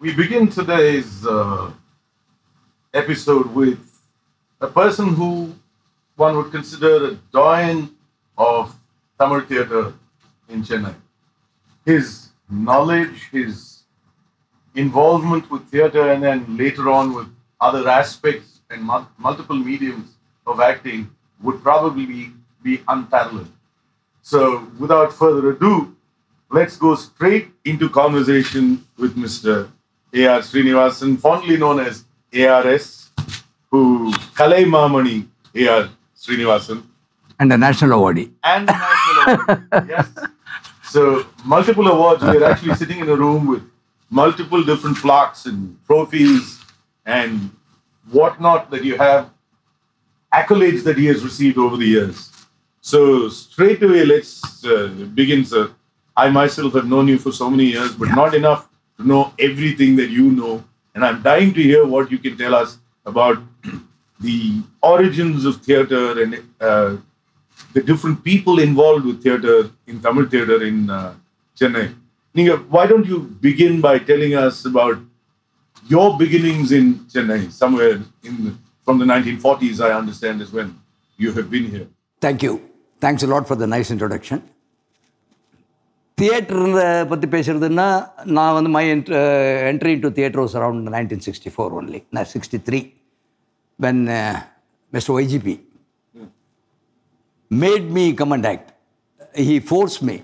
we begin today's uh, episode with a person who one would consider a doyen of Tamil theatre in Chennai. His knowledge, his involvement with theatre, and then later on with other aspects and mul- multiple mediums of acting would probably be unparalleled. So, without further ado, let's go straight into conversation with Mr. A.R. Srinivasan, fondly known as ARS, who Kalai Mamani A.R. Srinivasan, and a national awardee. and the national award. yes. So multiple awards. We're actually sitting in a room with multiple different plaques and trophies and whatnot that you have, accolades that he has received over the years. So straight away, let's uh, begin, sir. I myself have known you for so many years, but not enough to know everything that you know. And I'm dying to hear what you can tell us about the origins of theatre and uh, the different people involved with theatre in Tamil theatre in uh, Chennai. Ninga, why don't you begin by telling us about your beginnings in Chennai, somewhere in from the 1940s, I understand, is when you have been here. Thank you. Thanks a lot for the nice introduction. Theatre பற்றி பேசுகிறதுன்னா நான் வந்து my entry to theatre was around nineteen sixty four only நான் sixty three when mister YGP made me come and act he force me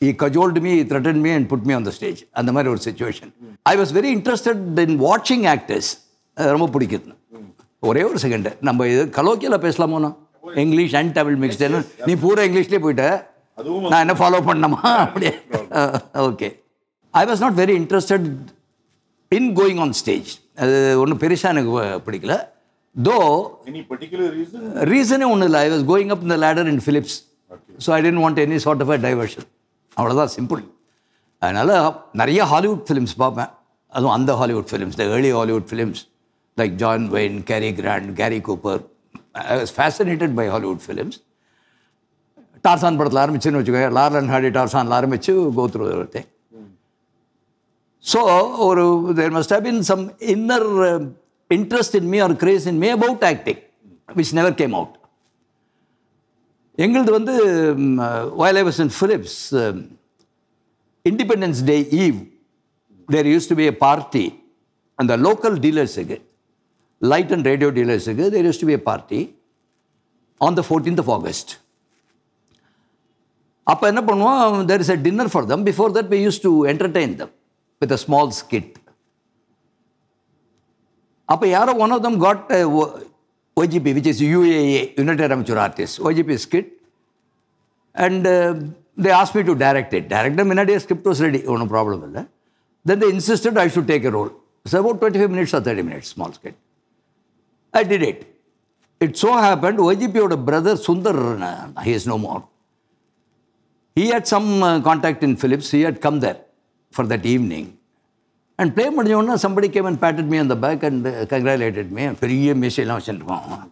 he cajoled me threaten me and put me on the stage அந்த மாதிரி ஒரு situation I was very interested in வாட்சிங் actors ரொம்ப பிடிக்குது. ஒரே ஒரு second நம்ம இது கலோக்கியில் பேசலாமோண்ணா? இங்கிலீஷ் அண்ட் தமிழ் மிக்ஸ்டுன்னு நீ பூரா இங்கிலீஷ்லேயே போயிட்ட. நான் என்ன ஃபாலோ பண்ணணுமா? அப்படியே. Okay I was not very interested in going on stage அது ஒன்றும் பெருசாக எனக்கு பிடிக்கல. தோ Any particular reason? ரீசனே ஒன்றும் இல்லை. ஐ வாஸ் கோயிங் அப் இந்த ladder in Philips so I didn't want any sort of a diversion அவ்வளோதான் சிம்பிள் அதனால் நிறைய ஹாலிவுட் ஃபிலிம்ஸ் பார்ப்பேன். அதுவும் அந்த Hollywood films the early Hollywood films like John Wayne Cary Grant Gary Cooper I was fascinated by Hollywood films Tarzan படத்தில் ஆரம்பிச்சுன்னு வச்சுக்கோங்க. லார்லன் Hardy டார்சானில் ஆரம்பித்து கோத்ரூ ஒருத்தன் ஸோ ஒரு there must have been some inner interest in me or craze in me about acting which never came out எங்களது வந்து while I Philips Independence Day eve there used to be a party அந்த local டீலர்ஸுக்கு light and radio டீலர்ஸுக்கு there used to be a party on the fourteenth of August அப்போ என்ன பண்ணுவோம் there is a dinner for them before that we used to entertain them with a small skit அப்போ யாரோ one of them got YGP which is UAA United Amateur artist YGP skit and they ask me to direct it director முன்னாடியே script was ready ஒன்றும் problem இல்லை. Then the insisted I should take a role it's about twenty five minutes or thirty minutes small skit I did it it so happen ஒய்ஜிபியோட brother Sundar he is no more he had some uh, contact in Philips. He had come there for that evening. And play முடிஞ்சோன்னா somebody came and patted me on the back and uh, congratulated me. பெரிய மீசையெல்லாம் வச்சுருப்பான்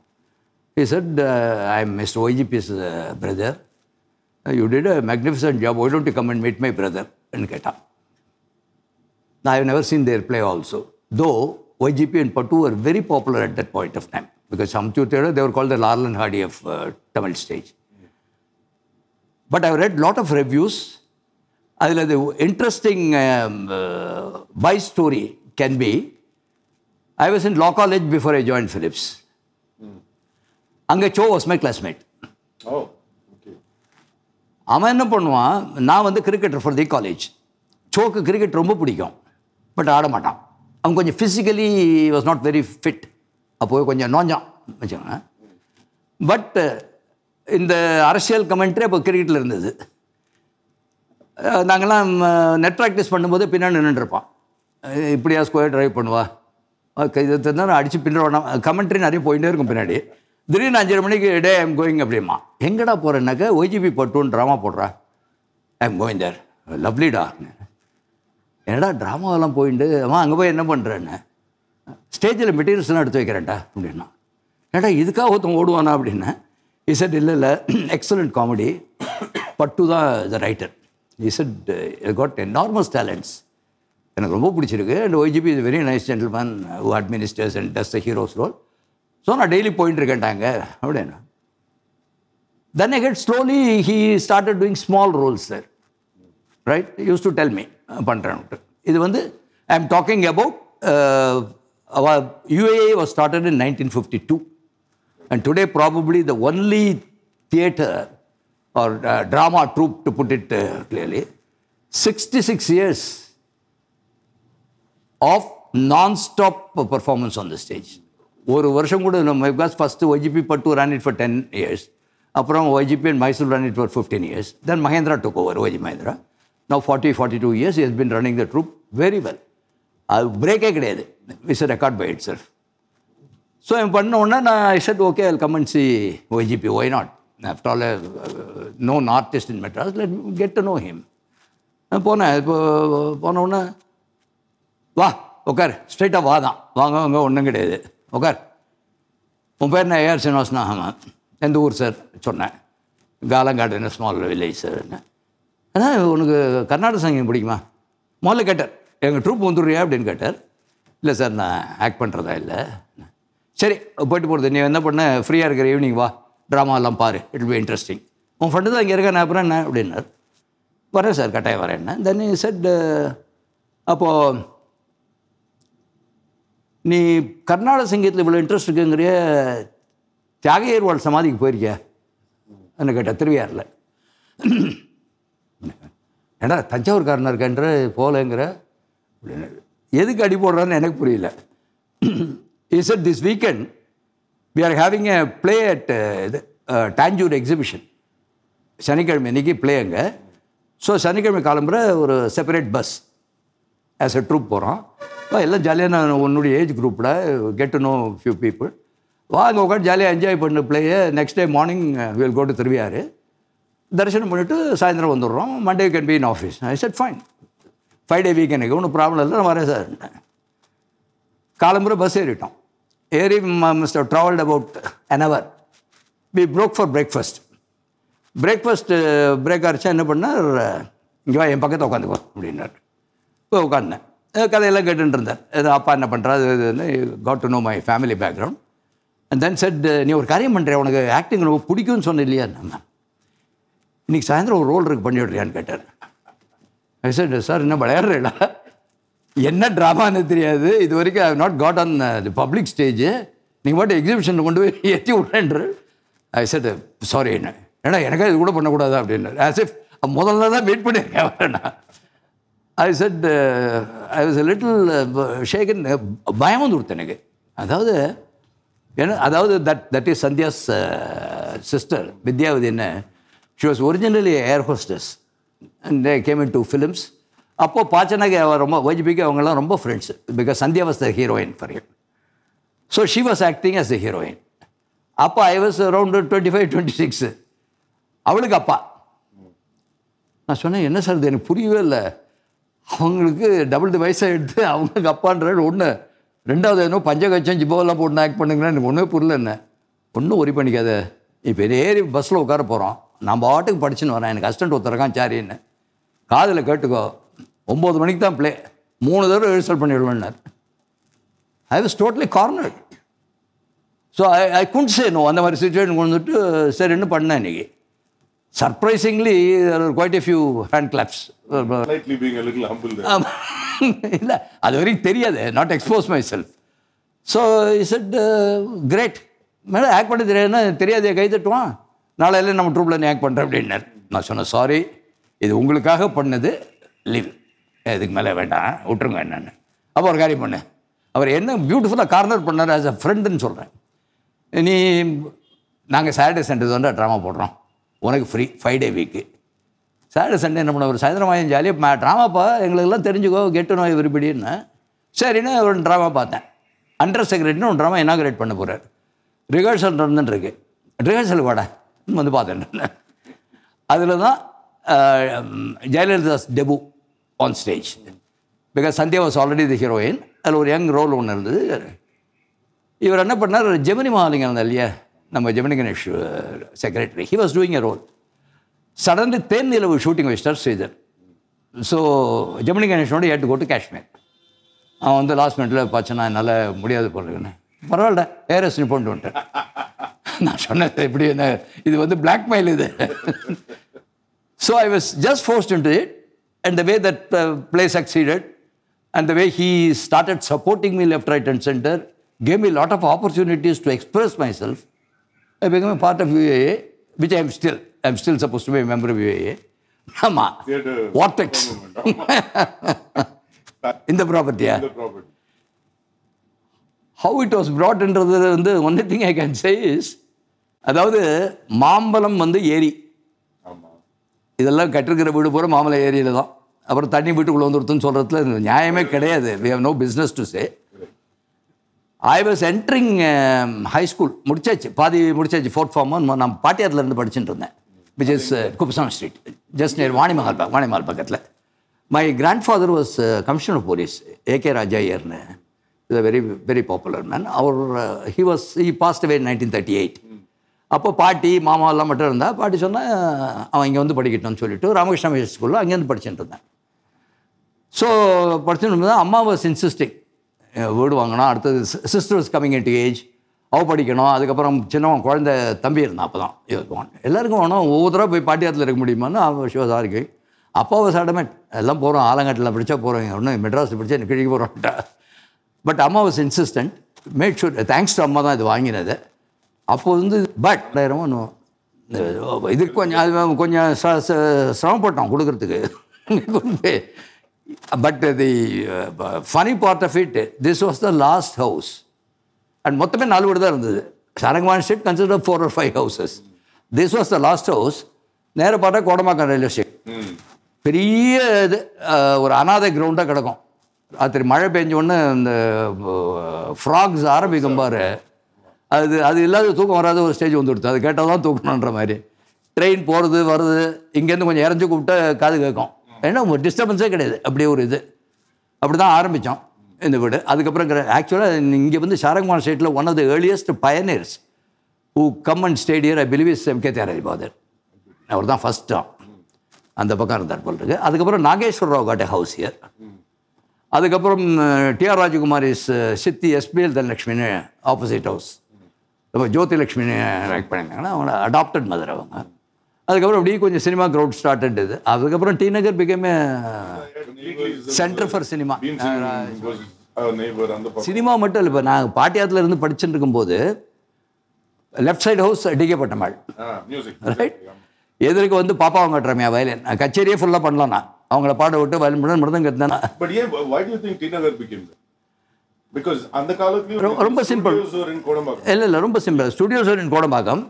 He said, uh, I'm Mr. OGP's uh, brother. Uh, you did a magnificent job. Why don't you come and meet my brother? ன்னு கேட்டான் I have never seen their play also. Though YGP and Patu were very popular at that point of time. Because Samchu Theatre, they were called the Larlan Hardy of uh, Tamil stage. But I've read lot of reviews. அதில் um, uh, by story can be, I was in law college before I joined Phillips. அங்கே Cho was my classmate Oh, okay. அவன் என்ன பண்ணுவான்? நான் வந்து cricketer for the college சோக்கு cricket ரொம்ப பிடிக்கும். பட் ஆட மாட்டான். அவன் கொஞ்சம் physically was not very fit அப்போது கொஞ்சம் நோஞ்சான். வச்சுக்கோங்க. பட் இந்த அரசியல் கமெண்ட்ரி அப்போ கிரிக்கெட்டில் இருந்தது. நாங்கள்லாம் நெட் ப்ராக்டிஸ் பண்ணும்போது பின்னாடி நின்றுருப்பான் இப்படியா ஸ்கொயர் ட்ரைவ் பண்ணுவா? அஹ் இது தெரிஞ்சா அடித்து பின்னாடி கமெண்ட்ரி நிறைய போயிட்டே இருக்கும் பின்னாடி. திடீர்னு அஞ்சரை மணிக்கு டே ஐம் கோயிங் அப்படிமா. எங்கடா போகிறேன்னாக்க ஒய்ஜிபி பட்டுன்னு ட்ராமா போடுறா? ஐம் கோயிங் தேர் லவ்லிடா என்னடா ட்ராமாவெல்லாம் போயிட்டு அம்மா அங்கே போய் என்ன பண்ணுறேன்னு ஸ்டேஜில் மெட்டீரியல்ஸ்லாம் எடுத்து வைக்கிறேன்டா அப்படின்னா. ஏடா இதுக்காக ஒருத்தன் ஓடுவானா? அப்படின்னு. இசட் இல்லை இல்லை எக்ஸலண்ட் காமெடி பட்டு தான் the writer is got enormous talents எனக்கு ரொம்ப பிடிச்சிருக்கு. And YGP is very nice gentleman who administers and does the hero's role so நான் டெய்லி போயிட்டு இருக்கேன்ட்டாங்க அப்படின்னு. Then I get slowly he started doing small roles sir right used to tell me பண்ணுறேன்ட்டு இது வந்து I am talking about UAA was started in nineteen fifty two and today probably the only theatre or uh, drama troupe to put it uh, clearly 66 years of non-stop performance on the stage. ஒரு வருஷம் கூட நம்ம because first YGP but run it for ten years அப்புறம் YGP and Mysore run it for fifteen years then Mahendra took over YG Mahendra now forty forty two years is been running the troupe very well அது பிரேக்கே கிடையாது it's record by itself so இவன் பண்ண உடனே நான் I said okay I come and see YGP why not after all known artist in Madras let get to know him நான் போனேன். இப்போ போன உடனே வா உட்கார் ஸ்ட்ரைட்டாக வா தான். வாங்க வாங்க ஒன்றும் கிடையாது. உட்கார் உன் பேர் நான் ஏஆர் சீனிவாசன் ஆமாம் எந்த ஊர் சார் சொன்னேன். காலங்காடுன்னு ஸ்மால் வில்லேஜ் சார் என்ன? அதான் உனக்கு கர்நாடக சங்கீதம் பிடிக்குமா? முதல்ல கேட்டார். எங்கள் ட்ரூப் வந்துடுறியா? அப்படின்னு கேட்டார். இல்லை சார் நான் ஆக்ட் பண்ணுறதா இல்லை. சரி போயிட்டு போகிறது நீ என்ன பண்ண? ஃப்ரீயாக இருக்கிற ஈவினிங் வா. ட்ராமாலாம் பாரு. இட் பி இன்ட்ரெஸ்டிங் உன் ஃப்ரெண்டு தான் இங்கே இருக்கா நான் அப்புறம் என்ன? அப்படின்னார். வரேன் சார் கட்டாயம் வரேன் என்ன? தென் செட் அப்போது நீ கர்நாடக சங்கீதத்தில் இவ்வளோ இன்ட்ரெஸ்ட் இருக்குங்கிறிய தியாகையர்வாள் சமாதிக்கு போயிருக்கியா? என்ன கேட்டால் திருவியாரில் ஏன்னா தஞ்சாவூர்காரனாக இருக்கன்ற போகலங்கிற அப்படின்னு எதுக்கு அடி போடுறான்னு எனக்கு புரியல. Is at this weekend we are having a play at இது டாஞ்சூர் எக்ஸிபிஷன் சனிக்கிழமை இன்னைக்கு ப்ளே அங்கே. ஸோ சனிக்கிழமை கிளம்புற ஒரு separate bus as a troupe போகிறோம் எல்லாம் ஜாலியாக நான் உன்னுடைய ஏஜ் குரூப்பில் get to know few people வா அங்கே உட்காந்து ஜாலியாக என்ஜாய் பண்ணு பிள்ளையை next day morning will go to Thiruvaiyar தரிசனம் பண்ணிவிட்டு சாயந்தரம் வந்துடுறோம். Monday can be in office I said fine five day week எனக்கு ஒன்றும் ப்ராப்ளம் இல்லை. நான் வரேன் சார். காலம்புரை பஸ் ஏறிட்டோம். ஏறி mister travelled about an hour we broke for breakfast breakfast break ஆகிடுச்சா என்ன பண்ணார் இங்கே வா என் பக்கத்தில் உட்காந்துக்கோ அப்படின்னார். இப்போ உட்காந்தேன். கதையெல்லாம் கேட்டுட்டு இருந்தார். ஏதோ அப்பா என்ன பண்ணுறாரு இது got to know my family background and then said நீ ஒரு காரியம் பண்ணுறேன் உனக்கு ஆக்டிங் ரொம்ப பிடிக்கும்னு சொன்ன இல்லையா நம்ம இன்னைக்கு சாயந்தரம் ஒரு ரோல் இருக்குது பண்ணி விடுறியான்னு கேட்டார். ஐ செட் சார் என்ன விளையாடுறீங்களா என்ன ட்ராமான்னு தெரியாது. இது வரைக்கும் I not got on the public stage நீங்கள் பாட்டு எக்ஸிபிஷனில் கொண்டு போய் ஏற்றி விட்றேன்ற ஐ செட் சாரி என்ன? ஏன்னா எனக்கே இது கூட பண்ணக்கூடாது? அப்படின்னு ஆஸ் இஃப் முதல்ல தான் வெயிட் பண்ணியிருக்கேன் I said I was little shaken பயம் வந்து கொடுத்தேன் எனக்கு. அதாவது ஏன்னா அதாவது that that is Sandhya's sister Vidyavathi என்ன? She was originally air hostess and they came into films அப்போது பாச்சனாக்கு அவ ரொம்ப வைஜிபிக்கு அவங்கெல்லாம் ரொம்ப friends because Sandhya was the heroine for him so she was acting as the heroine அப்போ I was around twenty five twenty six அவளுக்கு அப்பா. நான் சொன்னேன் என்ன சார் இது? எனக்கு புரியவே இல்லை. அவங்களுக்கு டபுள் தி வயசாக எடுத்து அவங்களுக்கு அப்பான்றது ஒன்று ரெண்டாவது என்ன பஞ்சகச்சம் ஜிபோலாம் போட்டு ஆக்ட் பண்ணுங்கன்னா எனக்கு ஒன்றுமே புரியல என்ன. ஒன்றும் ஒரி பண்ணிக்காத. இப்போ ஏறி பஸ்ஸில் உட்கார போகிறோம் நான் பாட்டுக்கு படிச்சுன்னு வரேன். எனக்கு அசிஸ்டன்ட் ஒருத்தருக்கான் சாரின்னு. காதில் கேட்டுக்கோ. ஒம்பது மணிக்கு தான் ப்ளே மூணு தடவை result பண்ணிவிடுவேன்னார் I was totally cornered so I I couldn't say no அந்த மாதிரி சுச்சுவேஷன் வந்துட்டு சரின்னு பண்ணேன் இன்னைக்கு? Surprisingly quite a few hand claps Slightly being a little humble there. இல்லை அது வரைக்கும் தெரியாது. Not expose myself so is it great madam act பண்ண தெரியாதுன்னா தெரியாதே கை தட்டுவான். நாளையில நம்ம ட்ரூப்பில் நீ ஆக்ட் பண்ணுறேன் அப்படின்னார். நான் சொன்னேன் சாரி இது உங்களுக்காக பண்ணது. லீவ் இதுக்கு மேலே வேண்டாம் விட்டுருங்க என்னென்னு. அப்போ ஒரு காரியம் பண்ணு. அவர் என்ன பியூட்டிஃபுல்லாக கார்னர் பண்ணார் ஆஸ் அ ஃப்ரெண்டுன்னு சொல்கிறேன் நீ நாங்கள் சாட்டர்டே சண்டே தான் ட்ராமா போடுறோம். உனக்கு free five day week Saturday Sunday என்ன பண்ண ஒரு சாயந்தரம் ஆயும் ஜாலியாக ட்ராமாப்பா எங்களுக்கெல்லாம் தெரிஞ்சுக்கோ கெட்டு நோய் விரும்பிடின்னு சரின்னு ஒரு ட்ராமா பார்த்தேன். அண்டர் செக்ரட்டரின்னு ஒரு ட்ராமா இனாகிரேட் பண்ண போகிறார் ரிஹர்சல் நடந்துட்டுருக்கு. ரிஹர்சல் வாடா வந்து பார்த்தேன் அதில் தான் Jayalalithaa's debut on stage because Sandhya was already the heroine அதில் ஒரு யங் ரோல் ஒன்று இருந்தது இவர் என்ன பண்ணார்? ஜெமினி மகாலிங்கம் இருந்தார் இல்லையா? நம்ம Gemini Ganesh secretary he was doing a role suddenly Then Nilavu shooting வச்சிட்டார் Sridhar so Gemini கணேஷனோட ஏட்டு கோட்டு காஷ்மீர். அவன் வந்து லாஸ்ட் மினிட்டில் பார்த்து நான் என்னால் முடியாது போடுறேன்னு பரவாயில்ல ஏரஸ் போட்டு வந்துட்டேன். நான் சொன்னேன் இப்படி என்ன? இது வந்து பிளாக்மெயில் இது. So I was just forced into it and the way that play succeeded and the way he started supporting me left right and centre came me lot of opportunities to express myself I become a part of UAA, which I am still. I am still supposed to be a member of UAA. ஆமாம் வார்டெக்ஸ் இந்த ப்ராப்பர்ட்டியா the property. How it was ப்ராட்ன்றது வந்து only thing I can say is அதாவது மாம்பழம் வந்து ஏரி. இதெல்லாம் கட்டிருக்கிற வீடு பூரா மாமலை ஏரியில் தான். அப்புறம் தண்ணி வீட்டுக்குள்ளே வந்துருதுன்னு சொல்கிறதுல நியாயமே கிடையாது. We have no business to say I was entering high school முடிச்சாச்சு. பாதி முடிச்சாச்சு. ஃபோர்த் ஃபார்ம் நான் பாட்டியாரத்துலேருந்து படிச்சுட்டு இருந்தேன். Which is Kuppusamy street just near Vanimahal பா- வாணிமஹால் பக்கத்தில். My grandfather was commissioner police AK Raja ஐயர்னு is very very popular man our he was he passed away nineteen thirty eight அப்போ பாட்டி மாமா எல்லாம் மட்டும் இருந்தால் பாட்டி சொன்னால் அவன் இங்கே வந்து படிக்கட்டும்னு சொல்லிட்டு ராமகிருஷ்ண மிஷன் ஸ்கூலில் அங்கேருந்து படிச்சுட்டு இருந்தேன். ஸோ படிச்சுட்டு தான் அம்மா வாஸ் இன்சிஸ்டிங் வீடு வாங்கினா அடுத்தது சிஸ்டர்ஸ் கம்மிங் இன் ஏஜ் அவ படிக்கணும் அதுக்கப்புறம் சின்னவன் குழந்த தம்பி இருந்தான் அப்போ தான் எல்லாருக்கும் வேணும் ஒவ்வொரு தடவை போய் பாட்டியாரத்தில் இருக்க முடியுமான்னு அவன் ஷிவதா இருக்கு. அப்பா வாஸ் எல்லாம் போகிறோம் ஆலங்காட்டில் படித்தா போகிறோம் ஒன்று மெட்ராஸில் படித்தா எனக்கு கிழிக்க போகிறோம்ட்டா பட் அம்மா was insistent made sure thanks to அம்மா தான் இது வாங்கினது. அப்போது வந்து பட் இன்னும் இதுக்கு கொஞ்சம் அது கொஞ்சம் ச- ச- சிரமப்பட்டோம் கொடுக்குறதுக்கு. But the funny part of it this was the last house and மொத்தமே நாலு வீடு தான் இருந்தது. சரங்கவான் street consider four or five houses this was the last house நேர பார்த்தா கோடமாக்கம் ரயில்வே ஸ்டேஷன் பெரிய இது ஒரு அனாதை கிரவுண்டாக கிடக்கும். ராத்திரி மழை பெஞ்ச உடனே இந்த ஃப்ராக்ஸ் ஆரம்பிக்கும் பாரு. அது அது இல்லாத தூக்கம் வராத ஒரு ஸ்டேஜ் வந்துடுது அது கேட்டால் தான் தூக்கணுன்ற மாதிரி. ட்ரெயின் போகிறது வருது. இங்கேருந்து கொஞ்சம் இறஞ்சி கூப்பிட்டா காது கேட்கும். ஏன்னா ஒரு டிஸ்டர்பன்ஸே கிடையாது. அப்படியே ஒரு இது. அப்படி தான் ஆரம்பித்தோம் இந்த வீடு. அதுக்கப்புறம் ஆக்சுவலாக இங்கே வந்து சாரங்குமார் ஸ்டேட்டில் one of the earliest pioneers who come and stayed here I believe is M K Thyagaraj father அவர் தான் ஃபஸ்ட்டாக அந்த பக்கம் இருந்தார் போல் இருக்கு. அதுக்கப்புறம் Nageswara Rao got house here அதுக்கப்புறம் டிஆர் ராஜகுமார் இஸ் சித்தி எஸ்பிஎல் தனலட்சுமின்னு ஆப்போசிட் ஹவுஸ் அப்போ ஜோதி ரைட் பண்ணியிருந்தாங்கன்னா அவங்க அடாப்டட் மதர் அவங்க. அதுக்கப்புறம் அப்படியே கொஞ்சம் சினிமா க்ரௌட் ஸ்டார்டட் இது அதுக்கப்புறம் T Nagar became centre for cinema cinema மட்டும் இல்லை இப்போ நான் பாட்டியாத்துல இருந்து படிச்சுட்டு இருக்கும்போது left side house DK Pattammal. Right எதிர்க்கு வந்து பாப்பா அவங்க கட்டுறாமையா வயலின் கச்சேரியே ஃபுல்லாக பண்ணலாம் நான். அவங்கள பாட விட்டு வயலின் பண்ண மட்டும் கட்டினேன் அந்த காலத்துலயும் ரொம்ப- Kodambakkam. இல்லை இல்லை ரொம்ப simple studios in Kodambakkam.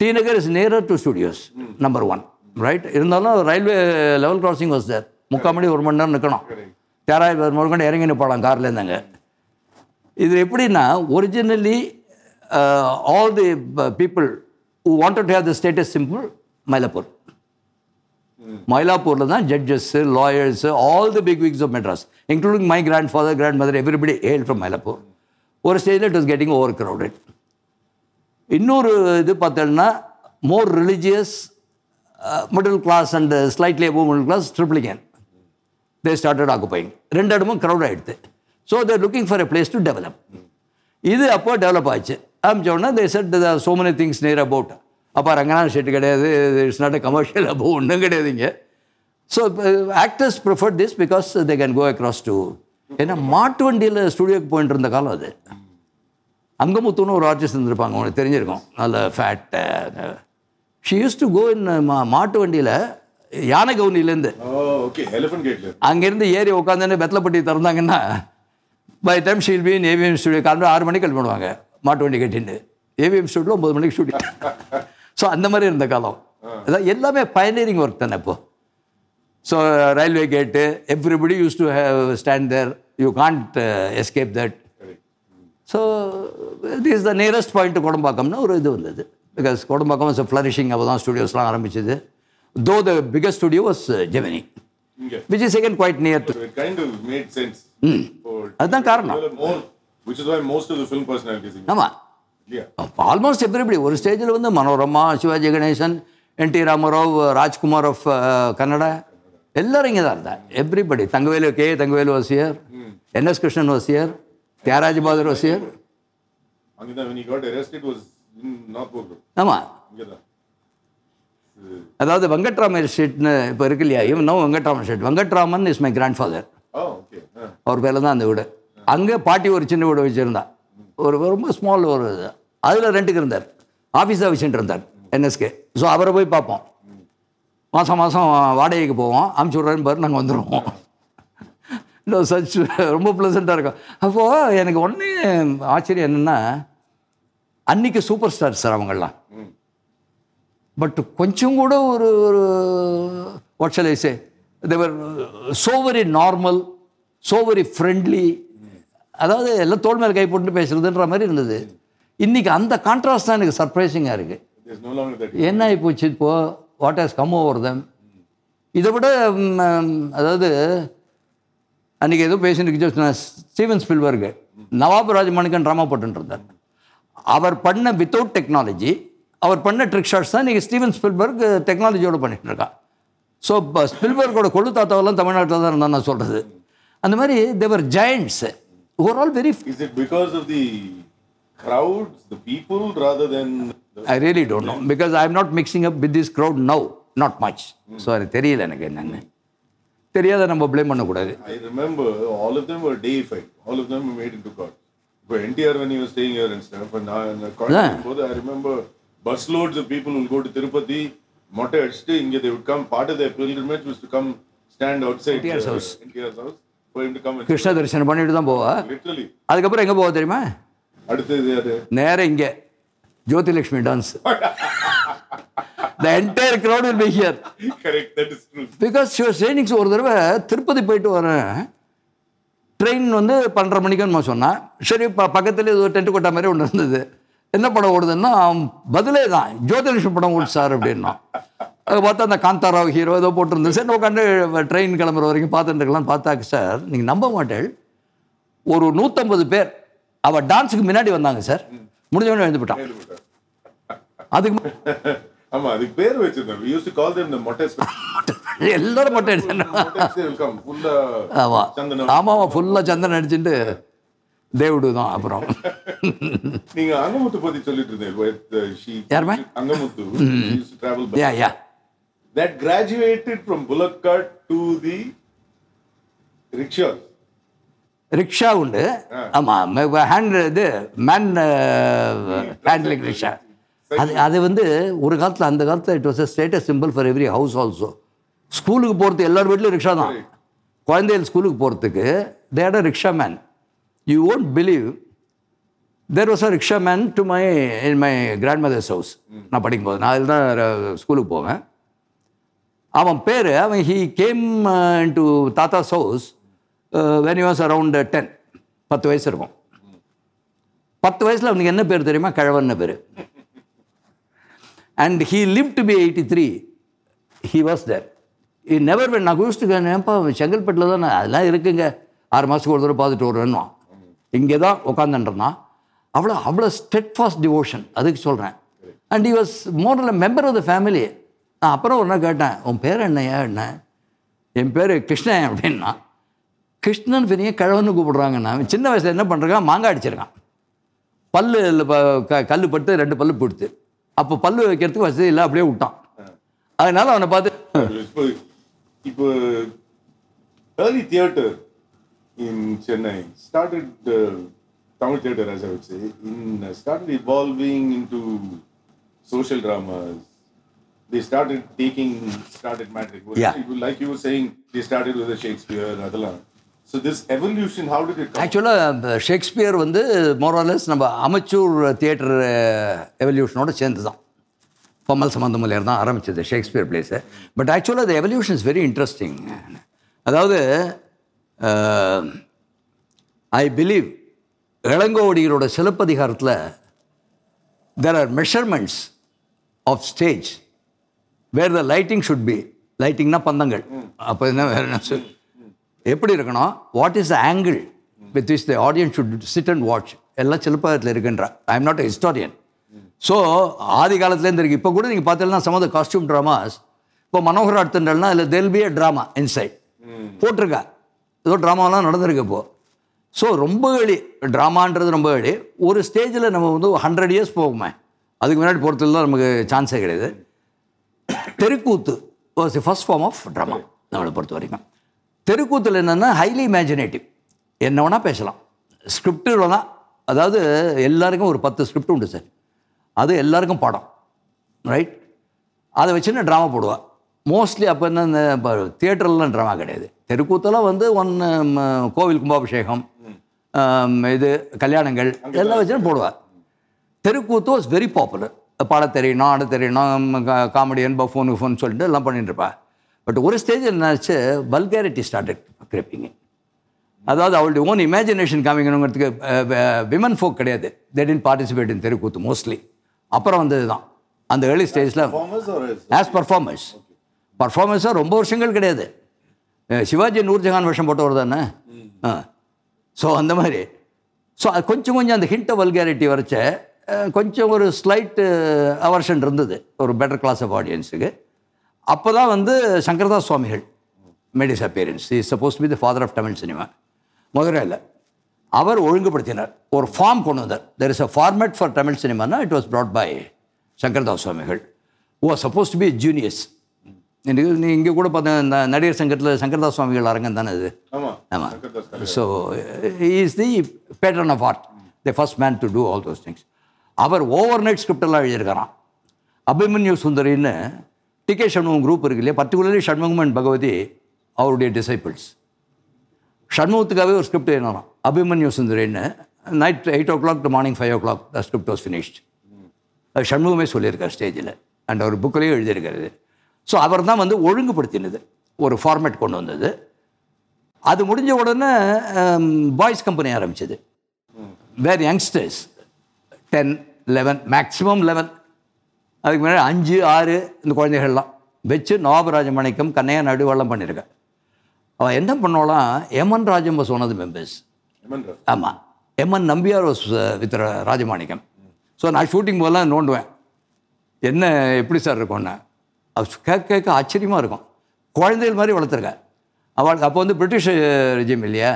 T Nagar is nearer to studios number one right இருந்தாலும் railway level crossing was there முக்கால் மணி ஒரு மணி நேரம் நிற்கணும். தேராய் முதற்கொண்டு இறங்கி நிற்பாளாம் கார்லேருந்தாங்க இது எப்படின்னா originally all the people who wanted to have the status symbol Mylapore மயிலாப்பூரில் தான் judges lawyers all the big wigs of Madras including my grandfather grandmother everybody hail from Mylapore ஒரு ஸ்டேஜில் it was getting overcrowded இன்னொரு இது பார்த்தோம்னா more religious middle class and slightly above middle class Triplicane they started occupying ரெண்டு இடமும் crowd ஆகிடுது so they're looking for a place to develop இது அப்போ டெவலப் ஆச்சு. ஆரம்பிச்சோடனே they set so many things near about அப்போ ரங்கநாத் ஷெட்டு கிடையாது. It's not a commercial அப்போ ஒன்றும் கிடையாதுங்க so actors prefer this because they can go across to ஏன்னா மாட்டு வண்டியில் ஸ்டுடியோக்கு போயிட்டு இருந்த காலம் அது. அங்கமுத்துன்னு ஒரு ஆர்டிஸ்ட் இருந்திருப்பாங்க உங்களுக்கு தெரிஞ்சிருக்கும். நல்ல fat she used to go in மாட்டு வண்டியில் யானை கவுனிலேருந்து. அங்கேருந்து ஏறி உட்காந்துன்னு வெத்தலைப்பட்டி திறந்தாங்கன்னா by time she'll be AVM studio காலையில் ஆறு மணிக்கு கிளம்பிடுவாங்க மாட்டு வண்டி கட்டின்னு ஏவிஎம் ஸ்டுடியோ ஒம்பது மணிக்கு ஷூட்டிங் ஸோ அந்த மாதிரி இருந்த காலம். அதான் எல்லாமே பயனரிங் ஒர்க் தானே இப்போ. So railway gate everybody used to have stand there you can't escape that so this is the nearest point கோடம்பாக்கம்னு ஒரு இது வந்தது பிகாஸ் கோடம்பாக்கம் வாஸ் ஃப்ளரிஷிங் அப்போ தான் ஸ்டுடியோஸ்லாம் ஆரம்பிச்சது though the biggest studio was Gemini. Which is second quite near to So it kind of made sense. For அதுதான் காரணம் ஆமாம். ஆல்மோஸ்ட் எவ்ரிபடி ஒரு ஸ்டேஜில் வந்து Manorama Sivaji Ganesan N T Ramarao Rajkumar of Kannada எல்லாரும் இங்கே தான் இருந்தா everybody Thangavelu K Thangavelu was here NS Krishnan was here Thyagaraja Bhagavathar was here. ஆமாம் அதாவது வெங்கட்ராமன் ஸ்ட்ரீட்னு இப்போ இருக்கு இல்லையா? இவன் no Venkatraman street. Venkatraman is my grandfather அவர் பேரில் தான் அந்த வீடு. அங்கே பாட்டி ஒரு சின்ன வீடு வச்சுருந்தா. ஒரு ரொம்ப ஸ்மால் ஒரு அதில் ரெண்டுக்கு இருந்தார். ஆஃபீஸாக வச்சுட்டு இருந்தார் என்எஸ்கே ஸோ அவரை போய் பார்ப்போம். மாதம் மாதம் வாடகைக்கு போவோம். அமுச்சு விட்றேன்னு பாரு நாங்கள் வந்துடுவோம் இன்னும் சச் ரொம்ப ப்ளசண்ட்டாக இருக்கும். அப்போது எனக்கு ஒன்றே ஆச்சரியம் என்னென்னா அன்னைக்கு சூப்பர் ஸ்டார் சார் அவங்கெல்லாம். பட் கொஞ்சம் கூட ஒரு ஒரு what shall I say they were so very normal so very friendly அதாவது எல்லாம் தோல் மேல் கை போட்டு பேசுறதுன்ற மாதிரி இருந்தது. இன்னைக்கு அந்த கான்ட்ராஸ்ட் தான் எனக்கு சர்ப்ரைசிங்காக இருக்குது என்ன ஆகி போச்சு இப்போ? What has come over them இதை விட அதாவது அன்றைக்கி ஏதோ பேசிட்டு Steven Spielberg Nawab Rajamanickam drama போட்டுட்டு இருந்தார். அவர் பண்ண வித்தவுட் டெக்னாலஜி அவர் பண்ண ட்ரிக் ஷாட்ஸ் தான் இன்றைக்கி ஸ்டீவன் ஸ்பில்பர்க் டெக்னாலஜியோட பண்ணிட்டு இருக்கான் ஸோ இப்போ ஸ்பில்பர்கோட கொள்ளு தாத்தாவெல்லாம் தமிழ்நாட்டில் தான் இருந்தால் நான் சொல்கிறது அந்த மாதிரி they were giants over all very is it because of the crowds the people rather than really don't know because I am not mixing up with this crowd now not much so அது தெரியல எனக்கு என்னென்னு. தெரியாத நம்ம blame பண்ணக்கூடாது I remember all of them were deified all of them were made into gods but NTR when he was staying here and stuff and I, and Yeah. both I remember busloads of people will go to Tirupati மொட்டை அடிச்சுட்டு இங்க they would come part of their pilgrimage was to come stand outside NTR's uh, house. NTR's house for him to come and Krishna தரிசனம் பண்ணிட்டு தான் போவா literally அதுக்கப்புறம் எங்கே போவா தெரியுமா அடுத்தது யாரு நேரா இங்கே Jyothilakshmi dance the entire crowd will be here. Correct that is true. Because she was trainings ஒரு தடவை திருப்பதி போயிட்டு வரேன். ட்ரெயின் வந்து பன்னெண்டரை மணிக்கு நம்ம சொன்னான். சரி இப்போ பக்கத்தில் ஏதோ டென்ட் கொட்டா மாதிரி ஒன்று இருந்தது. என்ன படம் ஓடுதுன்னா பதிலே தான். ஜோதிலட்சுமி படம் ஓடு சார் அப்படின்னா. அது பார்த்தா அந்த காந்தாராவ் ஹீரோ ஏதோ போட்டிருந்தது சரி உட்காந்து ட்ரெயின் கிளம்புற வரைக்கும் பார்த்துட்டு இருக்கலாம். பார்த்தாக்கு சார் நீங்கள் நம்ப மாட்டேள். ஒரு நூற்றம்பது பேர். அவள் டான்ஸுக்கு முன்னாடி வந்தாங்க சார். முடிஞ்சவொடனே எழுந்து போட்டான் அதுக்கு ஆமா அதுக்கு பேர் வச்சிருந்தோம் used to call them the மொட்டை எல்லாரும் மொட்டை will come. Full ஆமா. சந்தனம். ஆமா ஆமா ஃபுல்லாக சந்தனம் அடிச்சுட்டு தேவுடு தான் அப்புறம். நீங்க அங்கமுத்து பத்தி சொல்லிட்டு இருந்தேன் uh, யாருமே? Angamuthu. by yeah yeah graduated from bullock cart to the rickshaw rickshaw உண்டு ஆமாம் ஹேண்ட் இது மேன் ஹேண்ட்லிங் ரிக்ஷா அது அது வந்து ஒரு காலத்தில் அந்த காலத்தில் it was a status symbol for every house also ஸ்கூலுக்கு போகிறது எல்லார் வீட்லையும் ரிக்ஷா தான். குழந்தைகள் ஸ்கூலுக்கு போகிறதுக்கு that a rickshaw man you won't believe there was a rickshaw man to my in my grandmother's house நான் படிக்கும்போது நான் அதில் தான் ஸ்கூலுக்கு போவேன். அவன் பேர் அவன் he came to thathas house when was around ten பத்து வயசு இருக்கும். பத்து வயசில் அவனுக்கு என்ன பேர் தெரியுமா? கிழவன்னு பேர். And he live to be eighty three he was there E never when நான் குடிச்சிட்டு ஏன்ப்பா செங்கல்பட்டில் தானே? அதெல்லாம் இருக்குங்க. ஆறு மாதத்துக்கு ஒரு தடவை பார்த்துட்டு வருவேன்னுவான். இங்கே தான் உட்காந்துன்றனா அவ்வளோ அவ்வளோ ஸ்டெட் ஃபாஸ்ட் டிவோஷன் அதுக்கு சொல்கிறேன் and he was more member of the family நான் அப்புறம் ஒரு நாள் கேட்டேன் உன் பேர் என்னையா என்ன? என் பேர் கிருஷ்ணன் அப்படின்னா கிருஷ்ணன் பெரிய கிழவன்னு கூப்பிடுறாங்கண்ணா. சின்ன வயசில் என்ன பண்ணுறான் மாங்காய் அடிச்சிருக்கான். பல்லு ப- க கல் பட்டு ரெண்டு பல்லு பிடித்து அப்போ பல்லு வைக்கிறதுக்கு வசதி இல்லை அப்படியே விட்டான் அதனால அவனை பார்த்து இப்போ in Chennai started uh, Tamil theater as I would say in uh, started evolving into social dramas. They started taking started magic. Yeah. Like you were saying, they started with the Shakespeare, Adalan. So this evolution, how did it come? ஆக்சுவலாக Shakespeare வந்து morals நம்ம அமச்சூர் theatre எவல்யூஷனோட சேர்ந்து தான் பொம்மல் சம்பந்தமலையர் தான் ஆரம்பிச்சது Shakespeare plays but ஆக்சுவலாக the evolution is very interesting அதாவது ஐ பிலீவ் இளங்கோவடிகளோட சிலப்பதிகாரத்தில் there are measurements of stage where the lighting should be லைட்டிங்னா பந்தங்கள். அப்போ என்ன வேறு என்ன சொல் எப்படி இருக்கணும்? What is the angle with which the audience should sit and watch எல்லாம் சிலப்பதில் இருக்குன்ற. I am not historian so ஆதி காலத்துலேருந்து இருக்குது இப்போ கூட நீங்கள் பார்த்தீங்கன்னா சம் காஸ்டியூம் ட்ராமாஸ் இப்போ மனோகர் அடுத்துட்டல்னா அதில் தெல் பி ட்ராமா இன்சைட் போட்டிருக்கா? ஏதோ ட்ராமாலாம் நடந்திருக்கு இப்போது ஸோ ரொம்ப எளி ட்ராமான்றது ரொம்ப எளி ஒரு ஸ்டேஜில் நம்ம வந்து ஹண்ட்ரட் இயர்ஸ் போகுமே. அதுக்கு முன்னாடி போகிறதுல தான் நமக்கு சான்ஸே கிடையாது. Therukoothu was the first form of drama நம்மளை பொறுத்த வரைக்கும் தெருக்கூத்தில் என்னென்னா ஹைலி இமேஜினேட்டிவ் என்ன வேணால் பேசலாம். ஸ்கிரிப்ட் வேணால் அதாவது எல்லாருக்கும் ஒரு பத்து ஸ்கிரிப்ட் உண்டு சார். அது எல்லாருக்கும் படம். ரைட் அதை வச்சுன்னு ட்ராமா போடுவேன் மோஸ்ட்லி அப்போ என்ன இந்த தியேட்டர்லாம் ட்ராமா கிடையாது. தெருக்கூத்தெல்லாம் வந்து ஒன்று கோவில் கும்பாபிஷேகம் இது கல்யாணங்கள் எல்லாம் வச்சுன்னு போடுவார் தெருக்கூத்து வாஸ் வெரி பாப்புலர் பாட தெரியணும் ஆட தெரியணும் காமெடியன் பஃபோனு ஃபோன் சொல்லிட்டு எல்லாம் பண்ணிட்டு பட் ஒரு ஸ்டேஜ் என்னாச்சு? வல்காரிட்டி ஸ்டார்டட் கிரிப்பிங் அதாவது அவளுடைய ஓன் இமேஜினேஷன் காமிக்கணுங்கிறதுக்கு விமன் ஃபோக் கிடையாது. தே டென்ட் பார்ட்டிசிபேட் இன் தெருக்கூத்து மோஸ்ட்லி அப்புறம் வந்தது தான் அந்த ஏர்லி ஸ்டேஜில் ஆஸ் பர்ஃபார்மன்ஸ் பர்ஃபார்மன்ஸாக ரொம்ப வருஷங்கள் கிடையாது. சிவாஜி நூர்ஜஹான் வேஷம் போட்டவர் தானே? ஆ. ஸோ அந்த மாதிரி. ஸோ அது கொஞ்சம் கொஞ்சம் அந்த ஹிண்ட் வல்காரிட்டி வரைச்ச கொஞ்சம் ஒரு ஸ்லைட்டு அவர்ஷன் இருந்தது. ஒரு பெட்டர் கிளாஸ் ஆஃப் ஆடியன்ஸுக்கு அப்போ தான் வந்து Sankaradas Swamigal made his appearance is supposed be the father of Tamil cinema மதுரையில் அவர் ஒழுங்குபடுத்தினார். ஒரு ஃபார்ம் கொண்டு வந்தார். There is a format for Tamil சினிமானா it was brought by Sankardas Swamigal O suppose to be juniors எனக்கு நீ இங்கே கூட பார்த்தா இந்த நடிகர் சங்கத்தில் சங்கர்தாஸ் சுவாமிகள் அரங்கம் தானே இது ஆமா. ஆமாம். So is the pattern of art the first man to do all those things our overnight ஸ்கிரிப்டெல்லாம் எழுதியிருக்கிறான். அபிமன்யு சுந்தரின்னு டி கே சண்முகம் குரூப் இருக்கு இல்லையா? பர்டிகுலர்லி சண்முகம் அண்ட் பகவதி அவருடைய டிசைபிள்ஸ் ஷண்முகத்துக்காகவே ஒரு ஸ்கிரிப்ட் எழுதணும் Abhimanyu சுந்தரின்னு night eight o'clock to morning five o'clock the script was finished அது சண்முகமே சொல்லியிருக்கார் ஸ்டேஜில் அண்ட் அவர் புக்கிலையும் எழுதியிருக்காரு ஸோ அவர் தான் வந்து ஒழுங்குபடுத்தினது. ஒரு ஃபார்மேட் கொண்டு வந்தது. அது முடிஞ்ச உடனே um, பாய்ஸ் கம்பெனி ஆரம்பிச்சது. Where youngsters ten eleven maximum eleven அதுக்கு முன்னாடி அஞ்சு ஆறு இந்த குழந்தைகள்லாம் வச்சு நவாபராஜ மணிக்கம் கண்ணையா நடுவெல்லாம் பண்ணியிருக்கேன் அவன் என்ன பண்ணோலாம் எமன் ராஜம் was one of the members Hemendra. ஆமாம் MN Nambiar with Rajamanickam. So நான் ஷூட்டிங் போதெல்லாம் நோண்டுவேன். என்ன எப்படி சார் இருக்கும்னு. அது கேட்க கேட்க ஆச்சரியமாக இருக்கும். குழந்தைகள் மாதிரி வளர்த்துருக்க அவளுக்கு அப்போ வந்து பிரிட்டிஷ் ரெஜிம் இல்லையா?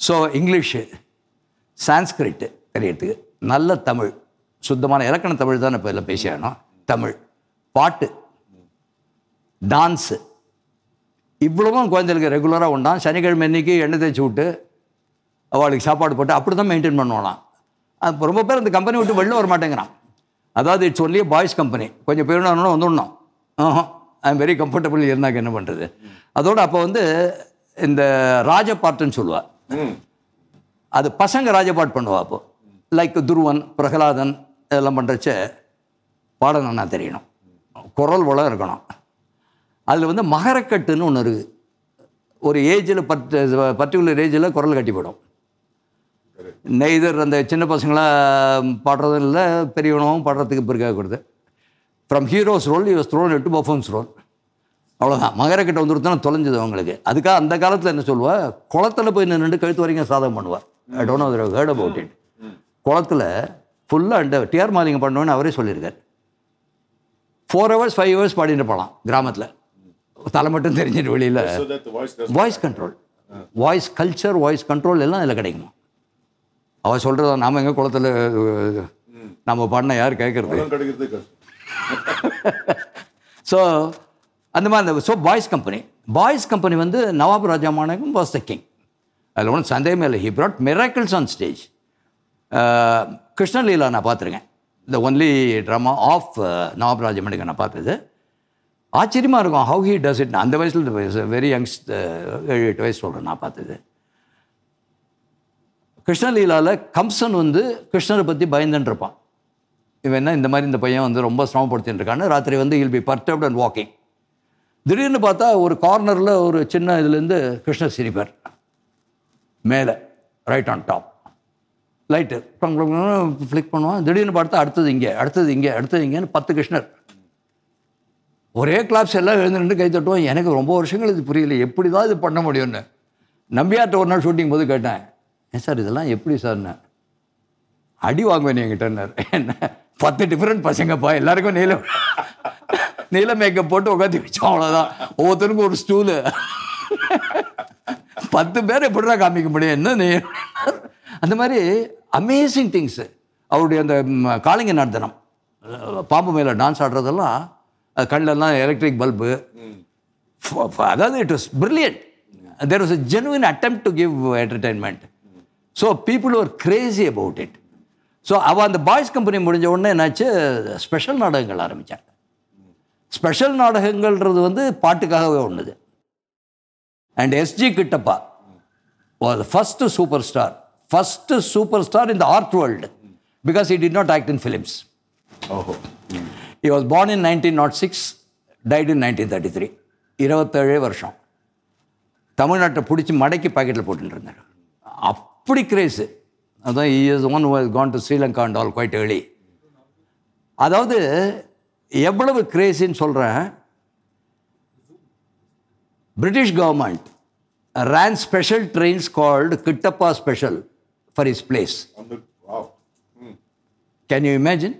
ஸோ இங்கிலீஷு சான்ஸ்கிரிட்டு தெரியறதுக்கு. நல்ல தமிழ். சுத்தமான இலக்கண தமிழ் தான் இப்போ எல்லாம் பேசியானோம் தமிழ் பாட்டு டான்ஸு இவ்வளவும் குழந்தைகளுக்கு ரெகுலராக உண்டான். சனிக்கிழமை அன்னைக்கு எண்ணெய் தேய்ச்சி விட்டு அவளுக்கு சாப்பாடு போட்டு அப்படி தான் மெயின்டைன் பண்ணுவானாம். அப்போ ரொம்ப பேர் இந்த கம்பெனி விட்டு வெளில வர மாட்டேங்கிறான் அதாவது இட்ஸ் ஒன்லி பாய்ஸ் கம்பெனி கொஞ்சம் பேருனாலும் வந்துடணும். ஆஹா ஐ எம் வெரி கம்ஃபர்டபுள் இருந்தாக்க என்ன பண்ணுறது அதோட அப்போ வந்து இந்த ராஜபாட்டுன்னு சொல்லுவா. ம். அது பசங்க ராஜபாட் பண்ணுவா அப்போ. லைக் துருவன் பிரகலாதன் இதெல்லாம் பண்ணுறச்ச பாடம் நல்லா தெரியணும். குரல் வளம் இருக்கணும். அதில் வந்து மகரக்கட்டுன்னு ஒன்று இருக்குது ஒரு ஏஜில் பர்ட் பர்டிகுலர் ஏஜில் குரல் கட்டி போடும். நெய்தர் அந்த சின்ன பசங்களாம் பாடுறதும் இல்லை பெரியவனவும் பாடுறதுக்கு பிறகு கொடுது ஃப்ரம் ஹீரோஸ் ரோல் யூஸ் த்ரோன் எட்டு பர்ஃபார்மன்ஸ் ரோல் அவ்வளோதான் மகரக்கட்டை வந்துருத்தான் தொலைஞ்சது அவங்களுக்கு. அதுக்காக அந்த காலத்தில் என்ன சொல்லுவா? குளத்துல போய் நின்று கழுத்து வரைக்கும் சாதகம் பண்ணுவார். I don't know heard about it குளத்துல ஃபுல்லாக அந்த டிஆர் மாலிங்க பண்ணோன்னு அவரே சொல்லியிருக்கார். ஃபோர் ஹவர்ஸ் ஃபைவ் ஹவர்ஸ் பாடிட்டு போகலாம் கிராமத்தில். தலை மட்டும் தெரிஞ்சிட்டு வெளியில். Voice control voice culture voice control எல்லாம் இதில் கிடைக்குமா? அவள் சொல்கிறத நாம் எங்கே குளத்துல நம்ம பாடினா யார் கேட்குறது. ஸோ அந்த மாதிரி அந்த so boys company boys company வந்து Nawab Raja Manickam was the king அதில் ஒன்றும் சந்தேகமே இல்லை. He brought miracles on stage Krishnaleela நான் பார்த்துருக்கேன். The only drama of Nawab நான் பார்த்தது. ஆச்சரியமாக இருக்கும் ஹவு ஹி டஸ் இட் அந்த வயசில் வெரி யங்ஸ் ஏழு எட்டு வயசு சொல்கிறேன் நான் பார்த்தது. கிருஷ்ணலீலாவில் கம்சன் வந்து கிருஷ்ணரை பற்றி பயந்துன்னு இருப்பான் இவன் என்ன இந்த மாதிரி இந்த பையன் வந்து ரொம்ப சிரமப்படுத்தின்னு இருக்கான்னு ராத்திரி வந்து I'll be perturbed and walking திடீர்னு பார்த்தா ஒரு கார்னரில் ஒரு சின்ன இதுலேருந்து கிருஷ்ணர் சிரிப்பார். மேலே right on top light flick பண்ணுவோம் திடீர்னு பார்த்தா அடுத்தது இங்கே அடுத்தது இங்கே அடுத்தது இங்கேன்னு பத்து கிருஷ்ணர். ஒரே கிளாப்ஸ் எல்லாம் எழுந்துட்டு கை தட்டுவோம் எனக்கு ரொம்ப வருஷங்கள் இது புரியல. எப்படி தான் இது பண்ண முடியும்னு. நம்பியார்ட்ட ஒரு நாள் ஷூட்டிங் போது கேட்டேன். ஏன் சார் இதெல்லாம் எப்படி சார்னு அடி வாங்குவேன் என்கிட்டன்னார் என்ன. பத்து டிஃப்ரெண்ட் பசங்கப்பா. எல்லாருக்கும் நீளம் நீல மேக்கப் போட்டு உட்காந்து வச்சோம். அவ்வளோதான் ஒவ்வொருத்தருக்கும் ஒரு ஸ்டூலு பத்து பேர் எப்படிடா காமிக்க முடியும்? என்ன நீ? அந்த மாதிரி அமேசிங் திங்ஸு அவருடைய அந்த காளிங்க நர்த்தனம் பாம்பு மேலே டான்ஸ் ஆடுறதெல்லாம் அது கண்ணெல்லாம் எலக்ட்ரிக் பல்பு அதாவது it was brilliant there was a genuine attempt to give entertainment so people are crazy about it so அவள் அந்த பாய்ஸ் கம்பெனி முடிஞ்ச உடனே என்னாச்சு? ஸ்பெஷல் நாடகங்கள் ஆரம்பித்தாங்க ஸ்பெஷல் நாடகங்கள்ன்றது வந்து பாட்டுக்காகவே ஒன்றுது and SG Kittappa was first super star first super star in the art world because he did not act in films. ஓஹோ he was born in nineteen nought six died in nineteen thirty three இருபத்தேழே வருஷம். தமிழ்நாட்டை பிடிச்சி மடக்கி பாக்கெட்டில் போட்டுட்டு இருந்தார். அப்படி craze அதான் is one gone to Sri Lanka and all quite early அதாவது எவ்வளவு கிரேஸின்னு சொல்கிறேன் British government ran special trains called Kittappa special for his place. அந்த wow. Can you imagine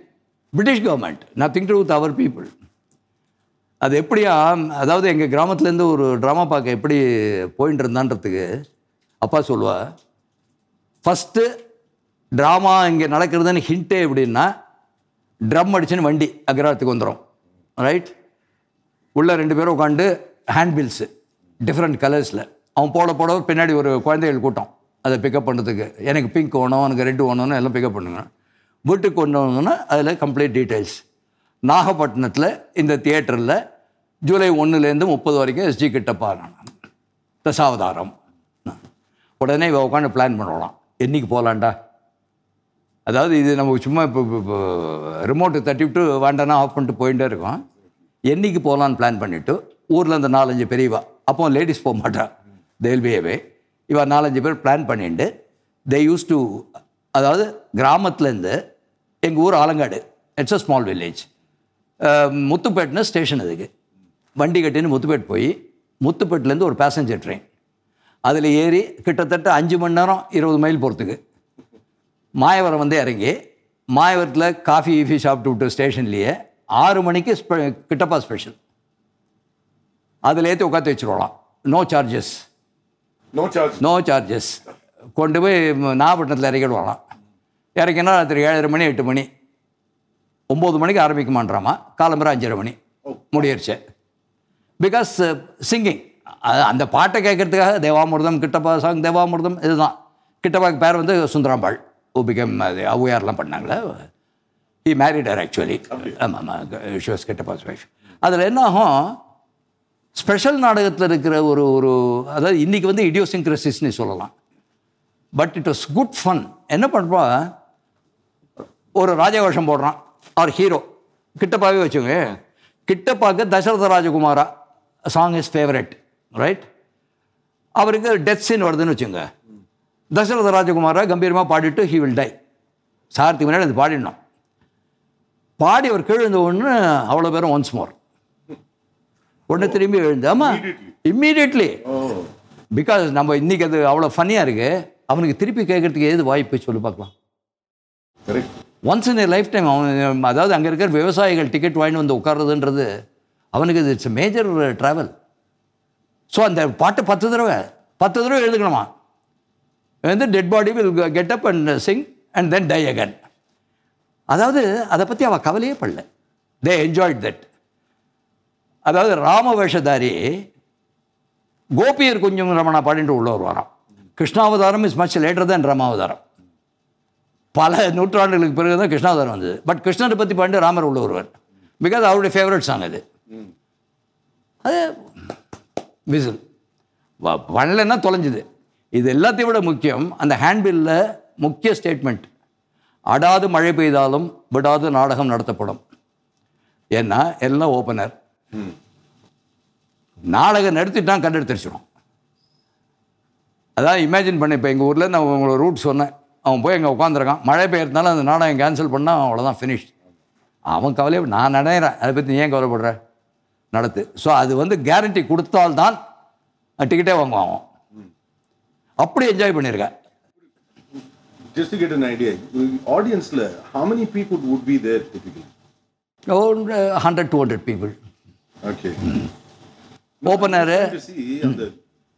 British government nothing to with our people அது எப்படியா அதாவது எங்கள் கிராமத்துலேருந்து ஒரு ட்ராமா பார்க்க எப்படி போயிட்டு இருந்தான்றதுக்கு அப்பா சொல்லுவா ஃபஸ்ட்டு ட்ராமா இங்கே நடக்கிறதுன்னு ஹிண்ட்டே எப்படின்னா ட்ரம் அடிச்சுன்னு வண்டி அக்ரஹத்துக்கு வந்துடும் ரைட் உள்ள ரெண்டு பேரும் உட்காந்து ஹேண்ட்பில்ஸு டிஃப்ரெண்ட் கலர்ஸில் அவன் போட போட பின்னாடி ஒரு குழந்தைகள் கூட்டம். அதை பிக்கப் பண்ணுறதுக்கு எனக்கு பிங்க் வேணும் எனக்கு ரெட் வேணும்னு எல்லாம் பிக்கப் பண்ணுங்க. வீட்டுக்கு கொண்டு வந்தோன்னா அதில் கம்ப்ளீட் டீட்டெயில்ஸ் நாகப்பட்டினத்தில் இந்த தியேட்டரில் ஜூலை ஒன்றுலேருந்து முப்பது வரைக்கும் எஸ்ஜி கிட்டப்பா நான். தசாவதாரம். உடனே இவ உட்காந்து பிளான் பண்ணலாம் என்னைக்கு போகலான்டா அதாவது இது நம்ம சும்மா இப்போ இப்போ ரிமோட்டு தட்டி விட்டு வேண்டானா ஆஃப் பண்ணிட்டு போயிட்டே இருக்கோம். என்னைக்கு போகலான்னு பிளான் பண்ணிவிட்டு ஊரில் இந்த நாலஞ்சு பெரியவா அப்போ லேடிஸ் போக மாட்டா. தேல்வியவே இவ நாலஞ்சு பேர் பிளான் பண்ணிட்டு தே யூஸ் டு அதாவது கிராமத்துலேருந்து எங்கள் ஊர் Alangadu it's a small village முத்துப்பேட்னு station அதுக்கு. வண்டி கட்டின்னு முத்துப்பேட் போய் முத்துப்பேட்டிலேருந்து ஒரு பேசஞ்சர் ட்ரெயின் அதில் ஏறி கிட்டத்தட்ட அஞ்சு மணி நேரம் இருபது மைல் போகிறதுக்கு மாயவரம் வந்து இறங்கி மாயவரத்தில் காஃபி ஈஃபி சாப்பிட்டு விட்டு ஸ்டேஷன்லேயே ஆறு மணிக்கு ஸ்பெ கிட்டப்பா ஸ்பெஷல் அதில் ஏற்றி உட்காந்து வச்சுருவோம் no charges no charge no charges கொண்டு போய் நாகப்பட்டினத்தில் இறக்கிடுவாங்களாம் இறக்கினா ராத்திரி ஏழரை மணி எட்டு மணி. ஒம்பது மணிக்கு ஆரம்பிக்குமான்றாமா. காலம்பரம் அஞ்சரை மணி. முடியிருச்சு. பிகாஸ் சிங்கிங் அந்த பாட்டை கேட்கறதுக்காக தேவாமிர்தம் கிட்டப்பா சாங் தேவாமிர்தம் இதுதான். கிட்டப்பாக்கு பேர் வந்து சுந்தராம்பாள். உபிகம் அது ஔவையார்லாம் பண்ணாங்களே. ஹி மேரிடர் ஆக்சுவலி ஆமாம் ஆமாம். ஷோஸ் கிட்டப்பாஸ் ஒய்ஃப் அதில் என்ன ஆகும்? ஸ்பெஷல் நாடகத்தில் இருக்கிற ஒரு ஒரு அதாவது இன்றைக்கி வந்து இடியோசிங்க்ரசிஸ்னு சொல்லலாம். But it was good fun என்ன பண்ணுறான் ஒரு ராஜகோஷம் போடுறான். அவர் ஹீரோ கிட்டப்பாவே வச்சுங்க கிட்டப்பாக்கு Dasaratha Rajakumara. Song is favourite right அவருக்கு டெத் சீன் வருதுன்னு வச்சுங்க தசரத ராஜகுமாரா கம்பீரமாக பாடிட்டு ஹி வில் டை சாரத்துக்கு முன்னாடி அது பாடிடணும். பாடி அவர் கீழே இருந்த ஒன்று அவ்வளோ பேரும் ஒன்ஸ் மோர் உடனே திரும்பி எழுந்து ஆமாம் இம்மீடியட்லி பிகாஸ் நம்ம இன்னைக்கு அது அவ்வளோ ஃபன்னியாக இருக்கு. அவனுக்கு திருப்பி கேட்கறதுக்கு ஏது வாய்ப்பு சொல்லி பார்க்கலாம். Once in a lifetime அவன் அதாவது அங்கே இருக்கிற விவசாயிகள் டிக்கெட் வாங்கிட்டு வந்து உட்கார்றதுன்றது அவனுக்கு இது இட்ஸ் மேஜர் ட்ராவல் ஸோ அந்த பாட்டு பத்து தடவை பத்து தடவை எழுதுக்கணுமா? வந்து dead body will get up and sing and then die again அதாவது அதை பற்றி அவள் கவலையே படல. தே என்ஜாய்ட் தட் அதாவது ராம வேஷதாரி கோபியர் கொஞ்சம் ரமணா பாடிட்டு உள்ளவர் வரான் கிருஷ்ணாவதாரம் இஸ் மச் லேட்டர் தான் ராமாவதாரம். பல நூற்றாண்டுகளுக்கு பிறகு தான் கிருஷ்ணாவதாரம் வந்தது. பட் கிருஷ்ணரை பற்றி பாண்டு ராமர் உள்ள வருவார். பிகாஸ் அவருடைய ஃபேவரட் சாங் அது. அது விசில். பண்ணலன்னா தொலைஞ்சுது. இது எல்லாத்தையும் விட முக்கியம் அந்த ஹேண்ட்பில்ல முக்கிய ஸ்டேட்மெண்ட் அடாது மழை பெய்தாலும் விடாது நாடகம் நடத்தப்படும். ஏன்னா எல்லாம் ஓப்பனர் நாடகம் நடத்திட்டான் கண்டெடுத்துருச்சிடும் அதான் இமேஜின் பண்ண இப்போ எங்கள் ஊரில் நான் உங்களை ரூட் சொன்னேன். அவன் போய் அங்கே உட்காந்துருக்கான் மழை பெய்யறதுனால அந்த நாடகம் கேன்சல் பண்ணால் அவ்வளோதான் ஃபினிஷ் அவன் கவலையே நான் நினைக்கிறேன். அதை பற்றி ஏன் கவலைப்படுற? நடத்து. ஸோ அது வந்து கேரண்டி கொடுத்தால்தான் டிக்கெட்டே வாங்குவான் அவன். அப்படி என்ஜாய் பண்ணியிருக்கேன். Just to get an idea audience how many people would be there typically? The,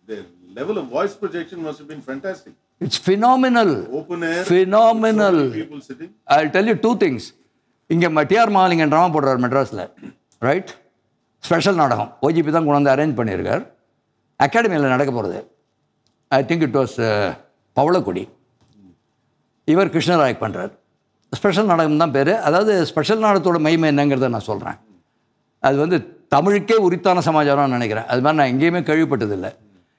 the level of voice projection must have been fantastic. It's phenomenal Open air, phenomenal people sitting. இங்கே TR drama போடுறார் மெட்ராஸில். Right special நாடகம். ஓஜிபி தான் கொண்டு வந்து arrange பண்ணியிருக்கார் அகாடமியில் நடக்க போகிறது I think it was Pavalakkodi. இவர் கிருஷ்ணராய் பண்ணுறார் ஸ்பெஷல் நாடகம் தான் பேர். அதாவது ஸ்பெஷல் நாடகத்தோட மகிமை என்னங்கிறத நான் சொல்கிறேன் அது வந்து தமிழுக்கே உரித்தான சமாச்சாரம்னு நினைக்கிறேன். அது மாதிரி நான் எங்கேயுமே கேள்விப்பட்டதில்லை.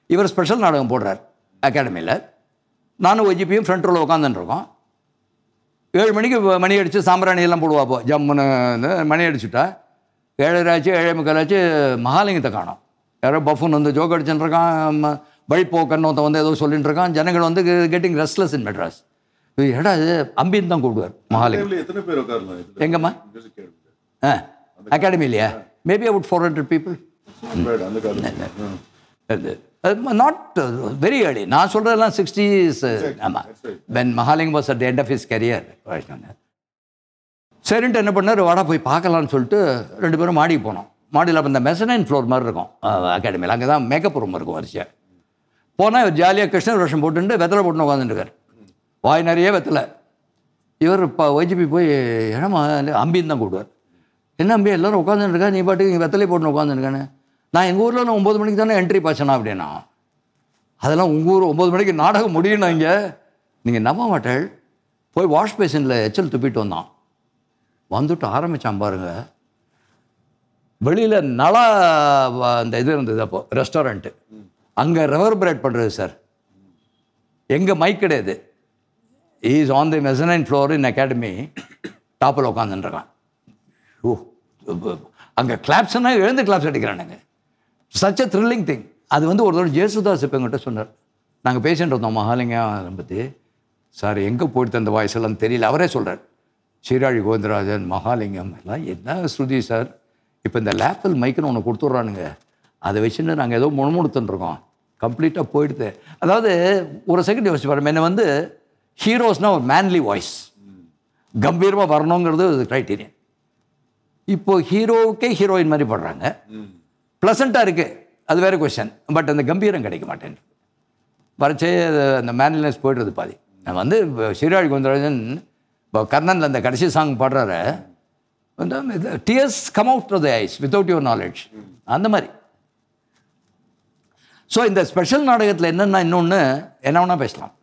இவர் ஸ்பெஷல் நாடகம் போடுறார் அகாடமியில் நானும் ஒஜிபியும் ஃப்ரண்ட் ரோவில் உட்காந்துட்டுருக்கோம் ஏழு மணிக்கு மணி அடித்து சாம்பிராணி எல்லாம் போடுவா போ ஜம்முன்னு மணி அடிச்சுட்டா. ஏழரை ஆச்சு ஏழே முக்கால் ஆச்சு மகாலிங்கத்தை காணோம். யாரோ பஃபுன் வந்து ஜோக் அடிச்சுட்டு இருக்கான் ம- வழிப்போக்கன்னு ஒருத்தன் வந்து ஏதோ சொல்லிட்டு இருக்கான். ஜனங்கள் வந்து கெட்டிங் ரெஸ்ட்லெஸ் இன் மெட்ராஸ் ஏடா இது அம்பின்னு தான் கூப்பிடுவார் மகாலிங்கம்? எங்கம்மா. ஆ அகாடமி இல்லையா maybe about four hundred people Not bad, அந்த காலத்துல. ம். அது நாட் வெரி ஏர்லி நான் சொல்கிறதெல்லாம் சிக்ஸ்டீஸ் ஆமாம். When Mahaling was at end of his career சரின்ட்டு என்ன பண்ணார்? வாடா போய் பார்க்கலான்னு சொல்லிட்டு ரெண்டு பேரும் மாடிக்கு போனோம். மாடியில் அப்போ இந்த மெசனைன் ஃப்ளோர் மாதிரி இருக்கும். அகாடமியில் அங்கே தான் மேக்கப் ரூம் இருக்கும் வரிசையாக போனால் இவர் ஜாலியாக கிருஷ்ண ரோஷம் போட்டுட்டு வெத்தலை போட்டுன்னு உட்காந்துருக்கார் வாய் நிறைய வெத்தலை. இவர் இப்போ ஒய்ஜிபி போய் இடமா அம்பின்னு தான் கூடுவார் என்ன அம்பி எல்லாரும் உட்காந்துருக்கா நீ பாட்டுக்கு இங்கே வெத்தலை போட்டுன்னு உட்காந்துருக்கானே நான் எங்கள் ஊரில் நான் ஒம்பது மணிக்கு தானே என்ட்ரி பாய்ச்சனா அப்படின்னா. அதெல்லாம் உங்கள் ஊர் ஒம்பது மணிக்கு நாடகம் முடியணும் இங்கே. நீங்கள் நம்ப மாட்டேள். போய் வாஷ் பேஷனில் எச்சல் துப்பிட்டு வந்தான். வந்துட்டு ஆரம்பித்தான் பாருங்க. வெளியில் நலா அந்த இது இருந்தது அப்போ ரெஸ்டாரண்ட்டு அங்கே ரெவர்பரேட் பண்ணுறது சார். எங்கே மைக் கிடையாது. Is on the mezzanine floor in academy டாப்பில் உட்காந்துருக்கான் ஓ அங்கே கிளாப்ஸ்னா எழுந்து கிளாப்ஸ் அடிக்கிறானுங்க சச் அ த்ரில்லிங் திங் அது வந்து ஒரு தடவை ஜேசுதாஸ் இப்போ எங்கிட்ட சொன்னார். நாங்கள் பேசிட்டு இருந்தோம் மகாலிங்கம் பற்றி சார் எங்கே போயிட்டு அந்த வாய்ஸ் எல்லாம் தெரியல. அவரே சொல்கிறார் சீராழி கோவிந்தராஜன் மகாலிங்கம் எல்லாம் என்ன ஸ்ருதி சார் இப்போ இந்த லேப்பிள் மைக்குன்னு ஒன்று கொடுத்துட்றானுங்க. அதை வச்சுட்டு நாங்கள் ஏதோ முணுமுணுத்துன்னு கம்ப்ளீட்டாக போயிடுது. அதாவது ஒரு செகண்ட் யோசிச்சு பாருங்க. என்னை வந்து ஹீரோஸ்னால் ஒரு மேன்லி வாய்ஸ் கம்பீரமாக வரணுங்கிறது க்ரைட்டீரியன் இப்போ ஹீரோவுக்கே ஹீரோயின் மாதிரி படுறாங்க. ப்ளசண்ட்டாக இருக்குது அது வேறு கொஸ்டின் பட் அந்த கம்பீரம் கிடைக்க மாட்டேன் வரைச்சே அந்த மேன்லினஸ் போய்டுறது பாதி. நான் வந்து சீராழி கோந்தராஜன் இப்போ கர்ணனில் அந்த கடைசி சாங் பாடுறாரு. வந்து tears come out to the eyes without your knowledge அந்த மாதிரி. ஸோ இந்த ஸ்பெஷல் நாடகத்தில் என்னென்னா இன்னொன்று என்ன வேணால் பேசலாம்.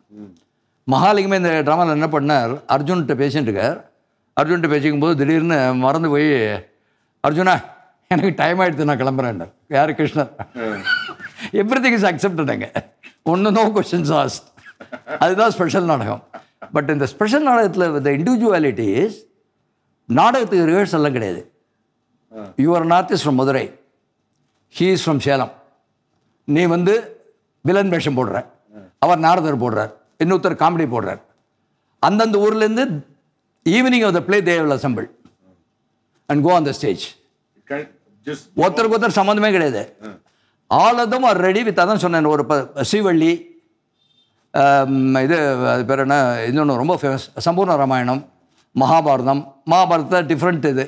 மகாலிங்கமே இந்த ட்ராமாவில் என்ன பண்ணார்? அர்ஜுன்கிட்ட பேசிட்டு இருக்கார். அர்ஜுன்கிட்ட பேசிக்கும் போது திடீர்னு மறந்து போய் அர்ஜுனா எனக்கு டைம் ஆகிடுது நான் கிளம்புறேன் யார்? கிருஷ்ணர். எவ்ரி திங் இஸ் அக்செப்டடுங்க ஒன்று நோ கொஷின்ஸ் ஆஸ்ட் அதுதான் ஸ்பெஷல் நாடகம். பட் இந்த ஸ்பெஷல் நாடகத்தில் இந்த இண்டிவிஜுவாலிட்டிஸ் நாடகத்துக்கு ரிஹர்சல் எல்லாம் கிடையாது. Your north is from Madurai he is from Salem நீ வந்து வில்லன் வேஷம் போடுற. அவர் நாரதர் போடுறார். இன்னொருத்தர் காமெடி போடுறார். அந்தந்த ஊர்லேருந்து evening of the play they'll assemble and go on the stage ஒருத்தருக்கு ஒருத்தர் சம்மந்தமே கிடையாது. All of them are ready with அதான் சொன்னேன் ஒரு ஸ்ரீவள்ளி இது அது பேர் என்ன இன்னொன்று ரொம்ப ஃபேமஸ் சம்பூர்ண ராமாயணம் மகாபாரதம் மகாபாரதத்தில் டிஃப்ரெண்ட் இது.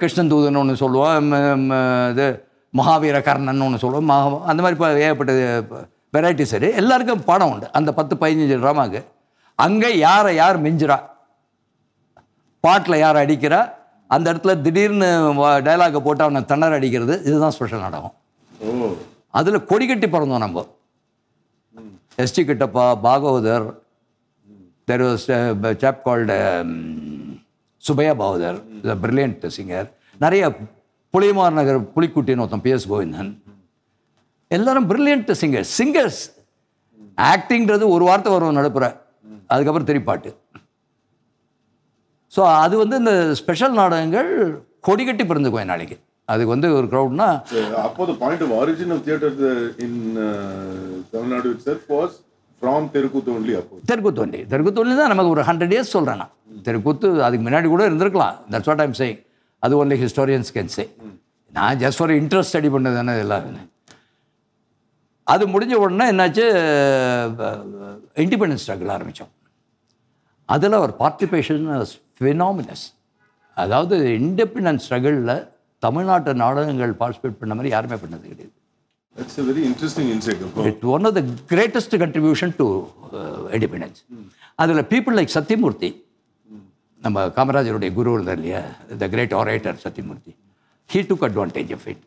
கிருஷ்ணன் தூதன் ஒன்று சொல்லுவோம் இது மகாவீர கர்ணன் ஒன்று சொல்லுவோம் மகா அந்த மாதிரி இப்போ ஏகப்பட்ட வெரைட்டி சரி எல்லாருக்கும் பாடம் உண்டு. அந்த பத்து பதினஞ்சு ட்ராமாக்கு அங்கே யாரை யார் மிஞ்சுறா? பாட்டில் யார் அடிக்கிறா அந்த இடத்துல திடீர்னு டைலாகை போட்டு அவனை திணற அடிக்கிறது இதுதான் ஸ்பெஷல் நாடகம். அதில் கொடி கட்டி பிறந்தோம் நம்ம. SD Kittappa Bhagavathar there was chap called Subbaiah Bhagavathar brilliant singer நிறைய புளியமார் நகர் புலிக்குட்டின்னு ஒருத்தன் பிஎஸ் கோவிந்தன். எல்லாரும் பிரில்லியன்ட் சிங்கர் சிங்கர்ஸ் ஆக்டிங்கிறது ஒரு வார்த்தை வரும் நடுப்புற. அதுக்கப்புறம் திரிப்பாட்டு. ஸோ அது வந்து இந்த ஸ்பெஷல் நாடகங்கள் கொடி கட்டி பிறந்துக்குவேன் நாளைக்கு. அதுக்கு வந்து ஒரு க்ரௌட்னா So, அப்போ the point of origin of theatre the- in uh, Tamil Nadu itself was from Terukuthu only அப்போ. தெருக்கூத்து தெருக்கூத்து தான் நமக்கு ஒரு ஹண்ட்ரட் இயர்ஸ் சொல்கிறேன் நான் தெருக்கூத்து அதுக்கு முன்னாடி கூட இருந்திருக்கலாம். தட்ஸ் வாட் ஐம் சேயிங் அது ஒன்லி ஹிஸ்டோரியன்ஸ் கேன் சே நான் ஜஸ்ட் ஃபார் இன்ட்ரெஸ்ட் ஸ்டடி பண்ணது தானே இதெல்லாம் அது முடிஞ்ச உடனே என்னாச்சு இண்டிபெண்டன்ஸ் ஸ்ட்ரகிள் ஆரம்பித்தோம் அதில் ஒரு பார்ட்டிசிபேஷன் ஃபினாமினஸ் அதாவது இண்டிபெண்டன்ஸ் ஸ்ட்ரகிளில் தமிழ்நாட்டு நாடகங்கள் பார்ட்டிசிபேட் பண்ண மாதிரி யாருமே பண்ணது கிடையாது. That's a very interesting insight. It one of the greatest contribution to independence அதில் பீப்புள் லைக் சத்யமூர்த்தி நம்ம காமராஜருடைய குரு இருந்தார் இல்லையா? The great orator Sathyamurthy he took advantage of it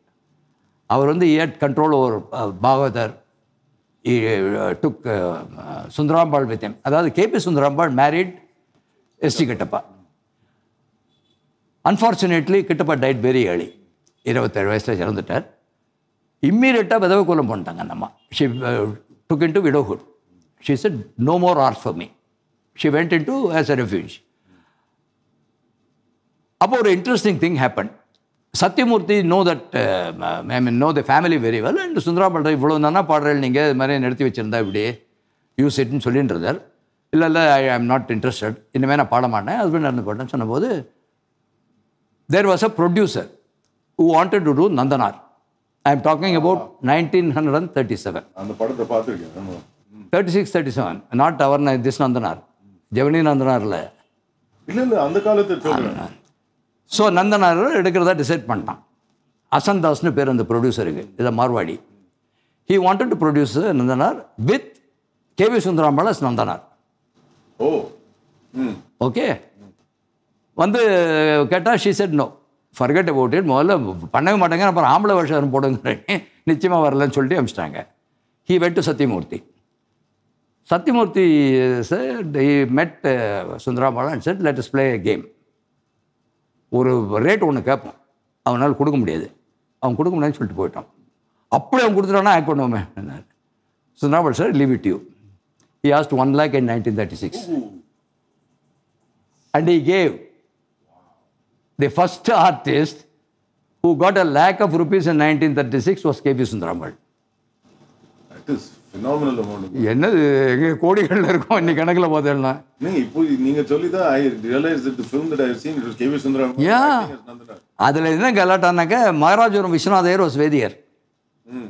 அவர் வந்து had control over Bhagavathar took Sundarambal with him. அதாவது KB Sundarambal married SD Kittappa unfortunately Kittappa died very early இருபத்தேழு வயசில் இறந்துட்டார். இம்மீடியட்டாக விதவை கோலம் பண்ணிட்டாங்க அந்த அம்மா. She took in to widowhood she is no more or for me she went in to as a refuge அப்போ ஒரு interesting thing happen Sathyamurthy know that I mean know the family very well and Sundara பண்ற இவ்வளோ தானே பாடுறேன் நீங்கள் இது மாதிரி நிறுத்தி வச்சிருந்தா இப்படி யூஸ் இட்னு சொல்லிட்டு இருந்தார். இல்லை இல்லை ஐ ஆம் நாட் இன்ட்ரெஸ்டட் இனிமேல் நான் பாட மாட்டேன். ஹஸ்பண்ட் இறந்து போட்டேன்னு சொன்னபோது there was a producer who wanted to do Nandanar I am talking about nineteen hundred and thirty seven அந்த படத்தை பார்த்துருக்கேன். Thirty six thirty seven not our this Nandanar ஜெவனி Nandanar இல்லை இல்ல இல்ல அந்த காலத்தை சொல்றேன். ஸோ நந்தனார் எடுக்கிறதா டிசைட் பண்ணிட்டான். அசன் தாஸ்னு பேர் அந்த ப்ரொடியூசருக்கு இதை Marwari. He wanted to produce Nandanar with KV Sundarambal as Nandanar. O. Okay வந்து கேட்டால் she said no forget about it முதல்ல பண்ணவே மாட்டேங்க அப்புறம் ஆம்பளை வருஷம் போடுங்கிறேன். நிச்சயமாக வரலன்னு சொல்லிட்டு அமிச்சிட்டாங்க. He went to Sathyamurthy Sathyamurthy sir he met Sundarambal and said let us play game ஒரு ரேட் ஒன்று கேட்போம் அவனால் கொடுக்க முடியாது. அவன் கொடுக்க முடியாதுன்னு சொல்லிட்டு போயிட்டான். அப்படி அவன் கொடுத்துட்டானா act பண்ணுவோமே so novel sir leave it you he asked one lakh in nineteen thirty six and he gave the first artist who got a lakh of rupees in nineteen thirty six was K B Sundarambal என்னது எங்கே கோடிகளில் இருக்கும் இன்னைக்கு கணக்கில் பார்த்தேன்னா. நீங்க இப்போ நீங்க சொல்லி தான் I realise that the film that I seen it was KV Sundaram Yeah. Nandanar அதில் என்ன கலாட்டானாக்க மகாராஜபுரம் விஸ்வநாதையர் வாஸ் வேதியர்.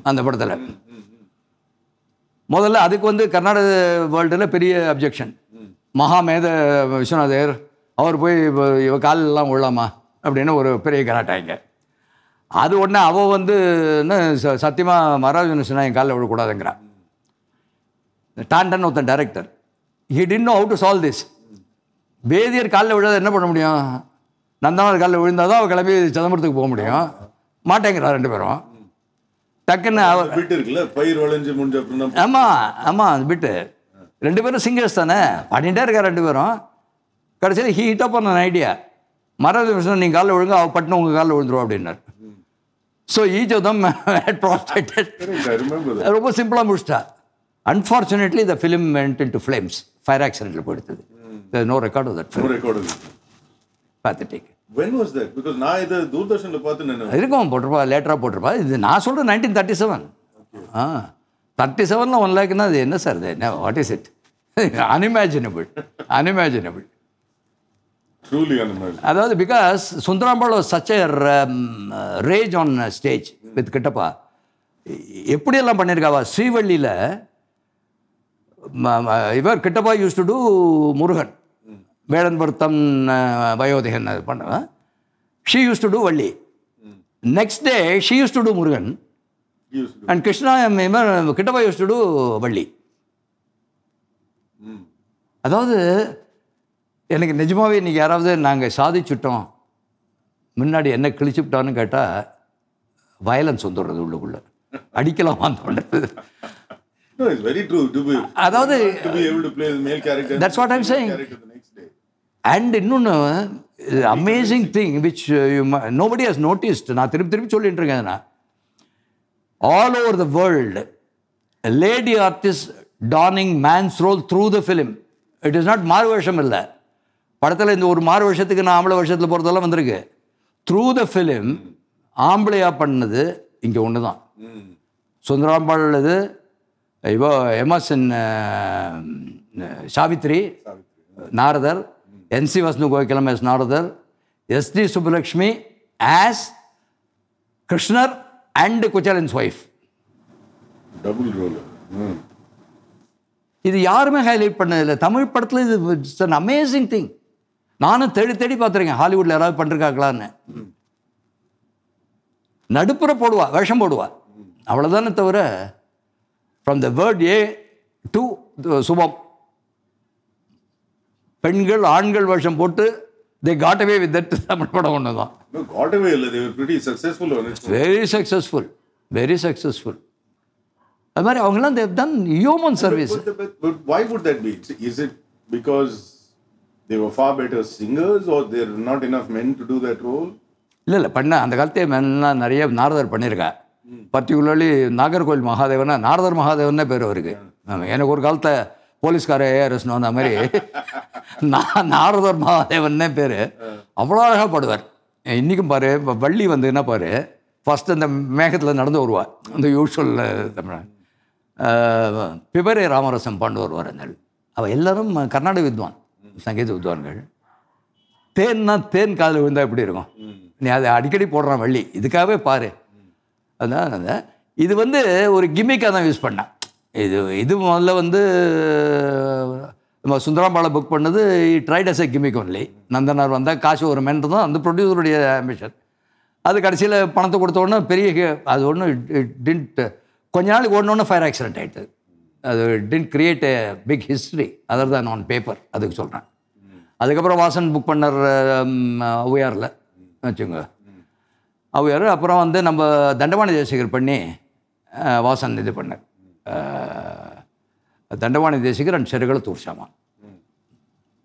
அந்த படத்தில். முதல்ல அதுக்கு வந்து கர்நாடக வேர்ல்டில் பெரிய அப்ஜெக்ஷன் மகாமேத விஸ்வநாதர் அவர் போய் இவ காலெல்லாம் விழலாமா அப்படின்னு ஒரு பெரிய கலாட்டாங்க அது உடனே அவள் வந்து என்ன ச- சத்தியமா மகாராஜன் என் காலில் விழக்கூடாதுங்கிறா. டாண்டன் ஒருத்தன் director he didn't know how to solve this வேதியர் காலில் விழாத என்ன பண்ண முடியும்? நந்தனார் காலில் விழுந்தால் தான் அவள் கிளம்பி சிதம்பரத்துக்கு போக முடியும். மாட்டேங்கிறா ரெண்டு பேரும். டக்குன்னு அவ பிட் இருக்குல்ல? பயிர் விளைஞ்சு முடிஞ்ச ஆமாம் ஆமாம் பிட்டு. ரெண்டு பேரும் சிங்கர்ஸ் தானே? பாடிட்டே இருக்கா ரெண்டு பேரும். கடைசியில் ஹீட் அப் பண்ண ஐடியா மರದ விஷயம் நீங்கள் காலில் விழுங்க அவள் பட்டுன்னு உங்கள் காலில் விழுந்துரும் அப்படின்னார். ஸோ ஈச் ஆஃப் தம் ரொம்ப சிம்பிளாக முடிச்சிட்டா. Unfortunately the film went in to flames fire ஆக்சிடென்ட்டில் போயிடுது no record of that record pathetic when was that because நான் இதை தூர்தர்ஷன்ல பார்த்து நான் இருக்கும் போட்டிருப்பா லேட்டராக போட்டிருப்பா. இது நான் சொல்கிறேன் நைன்டீன் தேர்ட்டி செவன் ஆ. தேர்ட்டி செவனில் ஒன் லேக்னா அது என்ன சார்? இது what is it unimaginable unimaginable truly அதாவது because Sundarambal such a rage on stage with Kittappa. எப்படியெல்லாம் பண்ணியிருக்காவா ஸ்ரீவள்ளியில் இவர் Kittappa used to do Murugan. வேடன் பொருத்தம் வயோதிகன் அது பண்ணுவேன் she used to do Valli. Next day she used to do Murugan. And Krishna Kittappa used to do Valli. அதாவது எனக்கு நிஜமாவே இன்னைக்கு யாராவது நாங்கள் சாதிச்சுட்டோம் முன்னாடி என்ன கிழிச்சுவிட்டான்னு கேட்டால் வயலன்ஸ் வந்துடுறது உள்ளுக்குள்ளே. அடிக்கலாம் தோன்றது No, it's very true. To be, அதாவது to be able to play the male character. That's what I'm saying. Character the next day. And இன்னொன்று amazing thing which you nobody has noticed நான் திருப்பி திருப்பி சொல்லிட்டு இருக்கேன் நான் all over the world lady artist donning man's role through the film it is not மாறு வருஷம் இல்லை படத்தில் இந்த ஒரு மாறு வருஷத்துக்கு நான் ஆம்பளை வருஷத்தில் போகிறதெல்லாம் வந்திருக்கு த்ரூ த ஃபிலிம் ஆம்பளையா பண்ணது இங்கே ஒன்று தான். சுந்தராம்பாள் இது இவோ Emerson Savitri Narada NC Vasanthakokilam as Narada SD Subbulakshmi as Krishna and குச்சலன்ஸ் wife. Mm. இது யாருமே ஹைலைட் பண்ணதில்லை. தமிழ் படத்தில் இது இட்ஸ் அன் அமேசிங் திங். நானும் தேடி தேடி பார்த்துருக்கேன். ஹாலிவுட்டில் யாராவது பண்ணிருக்காங்களான்னு. நடுப்புற போடுவா வேஷம் போடுவா. அவ்வளோதானே தவிர from the word A to சுபம் பெண்கள் ஆண்கள் வேஷம் போட்டு தே காட்டவே வித் தட் தமிழ் படம் ஒன்று தான் No, got away. They were pretty successful on it. Very successful very successful அது மாதிரி அவங்களாம் they done human service would that be? Is it because they were far better singers or there are not enough men to do that role? இல்லை இல்லை பண்ண அந்த காலத்தே மெல்லாம் நிறைய நாரதர் பண்ணியிருக்கா பர்டிகுலர்லி நாகர்கோவில் மகாதேவனா நாரதர் மகாதேவன்னே பேர் அவருக்கு. எனக்கு ஒரு காலத்தை போலீஸ்கார ஏஆர்எஸ்னு வந்த மாதிரி நான் நாரதர் மகாதேவன்னே பேர். அவ்வளோ அழகாக பாடுவார். இன்றைக்கும் பாரு இப்போ வள்ளி வந்ததுன்னா பாரு ஃபஸ்ட்டு அந்த மேகத்தில் நடந்து வருவா அந்த யூஷுவல் தமிழ் பிபரே ராமரசம் பாண்டு வருவார் அந்த அவள் எல்லாரும் கர்நாடக வித்வான் சங்கீத வித்வான்கள். தேன்னா தேன் காதில் விழுந்தா எப்படி இருக்கும்? நீ அதை அடிக்கடி போடுறான் வள்ளி. இதுக்காகவே பாரு அதான் அந்த இது வந்து ஒரு கிம்மிக்காக தான் யூஸ் பண்ணேன் இது இது முதல்ல வந்து நம்ம சுந்தராம்பாலை புக் பண்ணது tried as a gimmick only Nandanar வந்தால் காசு ஒரு மென் தான் அந்த ப்ரொடியூசருடைய ஆம்பிஷன் அது கடைசியில் பணத்தை கொடுத்த உடனே பெரிய அது ஒன்றும் டின்ட் கொஞ்ச நாளைக்கு ஓடனோடனே ஃபயர் ஆக்சிடென்ட் ஆகிட்டு அது didn't create a big history other தான் ஆன் பேப்பர் அதுக்கு சொல்கிறேன் அதுக்கப்புறம் வாசன் புக் பண்ணர் ஔவையாரில் வச்சுங்க அவர் அப்புறம் வந்து நம்ம தண்டவாணி தேசிகர் பண்ணி வாசன் இது பண்ணார். தண்டவாணி தேசிகர் அண்ட் செருகளை தூர்ஷாமா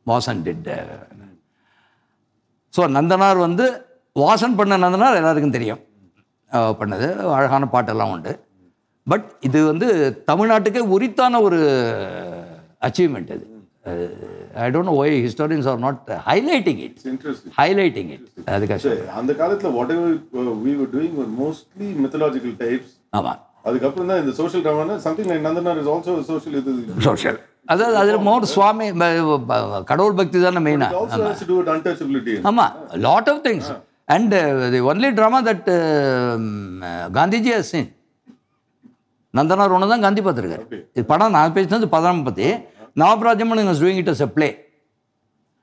வாசன் டிட் ஸோ நந்தனார் வந்து வாசன் பண்ண நந்தனார் எல்லாருக்கும் தெரியும். பண்ணது. அழகான பாட்டெல்லாம் உண்டு. பட் இது வந்து தமிழ்நாட்டுக்கே உரித்தான ஒரு அச்சீவ்மெண்ட் அது I don't know why historians are not highlighting it. Highlighting it So, அந்த காலத்துல whatever uh, we were doing were mostly mythological types. ஆமாம் அதுக்கப்புறம் தான் இந்த social ட்ராமானா something like Nandanar is also social இது சோஷியல் அதாவது அதில் மோர் சுவாமி கடவுள் பக்தி தானே மெயினாக ஆமாம் lot of things and the only drama that Gandhiji has seen Nandanar ஒன்று தான் காந்தி பார்த்துருக்காரு. இது படம் நான் பேசினது படம் பற்றி நவபிராஜமன் was doing it as a play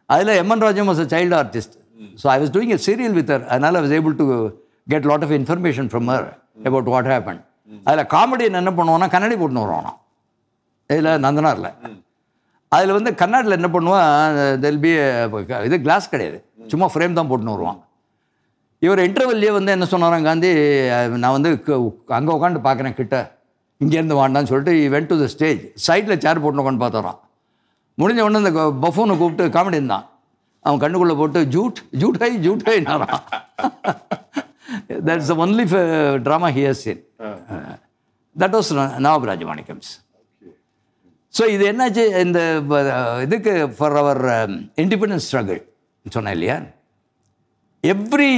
அதில் MN Rajam was a child artist so I was doing a serial with her அதனால் I was able to get lot of information from her about what happen அதில் comedy என்ன பண்ணுவோன்னா கண்ணாடி போட்டுன்னு வருவானா. இதில் நந்தனாரில். அதில் வந்து கண்ணாடியில் என்ன பண்ணுவான் தெல் பி இது கிளாஸ் கிடையாது. சும்மா ஃப்ரேம் தான் போட்டுன்னு வருவான். இவர் இன்டர்வெல்லையே வந்து என்ன சொன்னாராம் காந்தி நான் வந்து அங்கே உட்காந்து பார்க்குறேன் கிட்ட. இங்கேருந்து வாண்டான்னு சொல்லிட்டு வென் டு த ஸ்டேஜ் சைடில் சேர் போட்டு உட்காந்து பார்த்துறான் முடிஞ்ச உடனே இந்த பஃபூனை கூப்பிட்டு காமெடி இருந்தான் அவன் கண்ணுக்குள்ளே போட்டு ஜூட் ஜூட் ஹை ஜூட் ஹைனாரான் that's only drama here seen that was நவபிராஜ மாணிக்கம்ஸ் ஸோ இது என்னாச்சு? இந்த இதுக்கு ஃபார் அவர் இண்டிபெண்டன்ஸ் ஸ்ட்ரகிள் சொன்னேன் இல்லையா? Every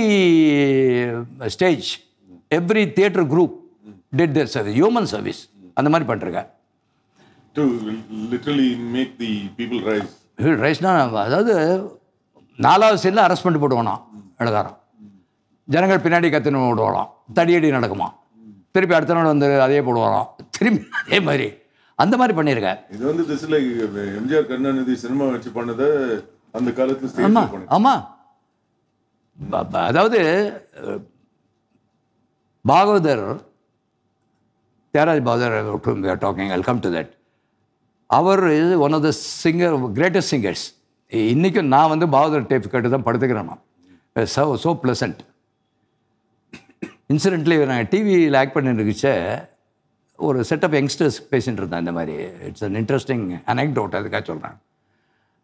stage every theatre group did their service human service அந்த மாதிரி பண்ணிருக்காங்க to literally make the people rise ரைஸ்னா அதாவது நாலாவது சைடில் அரெஸ்ட் பண்ணிட்டு போடுவானா எழுதாரம் ஜனங்கள் பின்னாடி கத்துன்னு விடுவாளாம் தடியடி நடக்குமா திருப்பி அடுத்த நாள் வந்து அதே போடுவாராம் திரும்பி அதே மாதிரி. அந்த மாதிரி பண்ணியிருக்காரு இது வந்து லைக் எம்ஜிஆர் கருணாநிதி சினிமா வச்சு பண்ணதை அந்த காலத்துல ஆமாம் பண்ணி ஆமாம் அதாவது Bhagavathar Thyagaraj Bhagavathar talking welcome to that our is one of the singer greatest singers இன்றைக்கும் நான் வந்து பாகவதர் டேப் கேட்டு தான் படுத்துக்கிறேன் நான் ஸோ ஸோ ப்ளசண்ட் இன்சிடென்ட்லி நான் டிவியில் ஆக்ட் பண்ணிருக்கிச்ச ஒரு செட் ஆஃப் யங்ஸ்டர்ஸ் பேசிகிட்டு இருந்தேன் இந்த மாதிரி. இட்ஸ் அன் இன்ட்ரெஸ்டிங் அனெக்டோட் அதுக்காக சொல்கிறேன்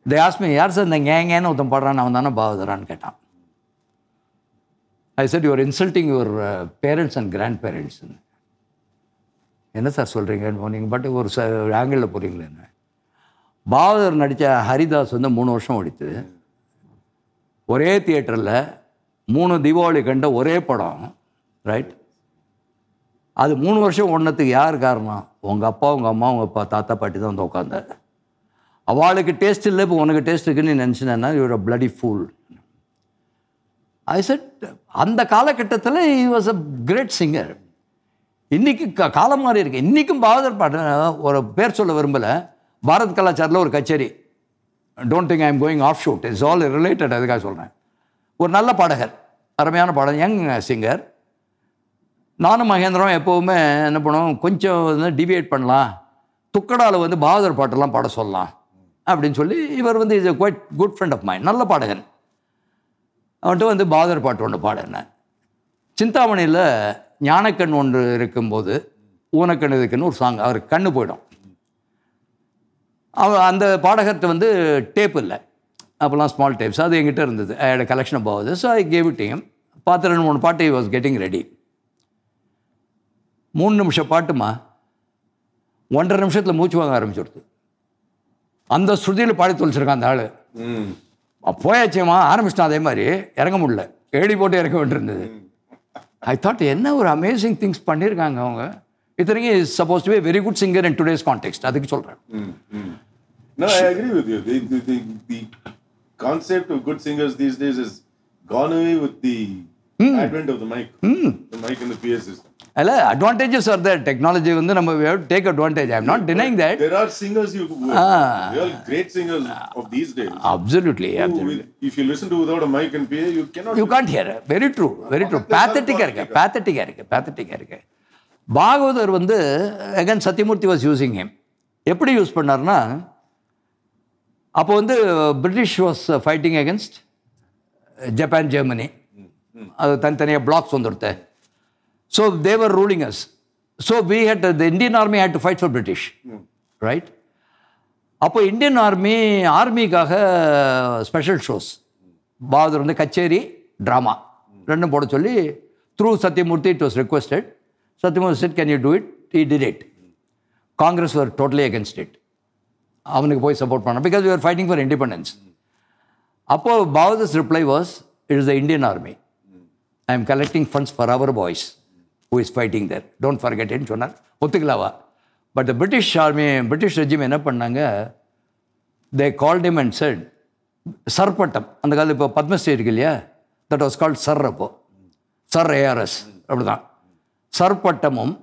தே ஆஸ்மி யார் சார் இந்த கேங்கேன்னு ஒருத்தன் பாடுறான்? அவன் தானே பாகதரான்னு கேட்டான். I said your insulting your parents and grand பேரண்ட்ஸ்ன்னு என்ன சார் சொல்கிறீங்கன்னு நீங்கள் பட் ஒரு ச ஆங்கிளில் போகிறீங்களேன்னு பாவதர் நடித்த ஹரிதாஸ் வந்து மூணு வருஷம் ஓடித்து ஒரே தியேட்டரில் மூணு தீபாவளி கண்ட ஒரே படம் ரைட் அது மூணு வருஷம் ஒன்றத்துக்கு யார் காரணம்? உங்கள் அப்பா உங்கள் அம்மா உங்கள் அப்பா தாத்தா பாட்டி தான் வந்து உட்காந்தாரு அவளுக்கு டேஸ்ட் இல்லை இப்போ உனக்கு டேஸ்ட் இருக்குன்னு நினச்சினேன்னா இவர் பிளடி ஃபூல் ஐ செட் அந்த காலகட்டத்தில் he was a great singer இன்றைக்கி க காலம் மாறி இருக்கு. இன்றைக்கும் பாகதர் பாட்டு ஒரு பேர் சொல்ல விரும்பலை. பாரத் கலாச்சாரில் ஒரு கச்சேரி. Don't think I am going off shoot it's all related அதுக்காக சொல்கிறேன் ஒரு நல்ல பாடகர். அருமையான பாடகர் யங் சிங்கர் நானும் மகேந்திரம் எப்போவுமே என்ன பண்ணுவோம் கொஞ்சம் வந்து டிவியேட் பண்ணலாம். துக்கடாவில் வந்து பாகதர் பாட்டெல்லாம் பாட சொல்லலாம். அப்படின்னு சொல்லி இவர் வந்து is a quite good friend of mind நல்ல பாடகன் அவன்கிட்ட வந்து பாகதர் பாட்டு ஒன்று பாடினேன். சிந்தாமணியில் ஞானக்கண் ஒன்று இருக்கும்போது ஊனக்கண் இருக்குன்னு ஒரு சாங் அவர் கண்ணு போயிடும். அவ அந்த பாடகர்கிட்ட வந்து டேப் இல்லை. அப்போல்லாம் ஸ்மால் டேப்ஸ் அது எங்கிட்ட இருந்தது. ஐ கலெக்ஷன் ஆஃப் ஆகுது so I gave it him. பார்த்து ரெண்டு மூணு பாட்டு வாஸ் கெட்டிங் ரெடி மூணு நிமிஷம் பாட்டுமா ஒன்றரை நிமிஷத்தில் மூச்சு வாங்க ஆரம்பிச்சுடுது. அந்த ஸ்ருதியில் பாடி தொலைச்சிருக்கான் அந்த ஆள். ம். போயாச்சேம்மா ஆரம்பிச்சிட்டான் அதே மாதிரி இறங்க முடியல. ஏடி போட்டு இறக்க வேண்டியிருந்தது. ஐ தாட் என்ன ஒரு அமேசிங் திங்ஸ் பண்ணியிருக்காங்க அவங்க இத்தனைக்கும் is suppose to very good singer in today's context அதுக்கு சொல்கிறேன் Mm, mm. No, I agree with you. The, the, the, the concept of good singers these days has gone away with the advent of the mic, the mic and the PA system. அதில் advantages are that technology வந்து நம்ம take advantage I am not denying that There are singers you, real great singers of these days. Absolutely if you listen to without a mic and PA, you cannot. You can't hear very true very true பேத்தட்டிக்காக இருக்கு பேத்தட்டிக்காக இருக்கு பேத்தட்டிக்காக இருக்கு பாகவதர் வந்து again Sathyamurthy was using him எப்படி use பண்ணார்னா அப்போ வந்து British was fighting against Japan Germany அது தனித்தனியாக blocks so they were ruling us so we had the Indian army had to fight for British right அப்போ இந்தியன் ஆர்மி ஆர்மிக்காக special shows Bhagavathar வந்து கச்சேரி ட்ராமா ரெண்டும் போட சொல்லி through Sathyamurthy it was requested Sathyamurthy said can you do it he did it Congress were totally against it அவனுக்கு போய் support பண்ண because you're fighting for independence அப்போது பாவதர்ஸ் reply was it is the Indian army I am collecting funds for our boys who is fighting there don't forget சொன்னார். ஒத்துக்கலாவா? But British army British regime என்ன பண்ணாங்க? They call him and said sir அந்த காலத்தில் இப்போ பத்மஸ்ரீ இருக்கு இல்லையா? That was called sir அப்போ. Sir ARS அப்படிதான். தான் சர்பட்டமும்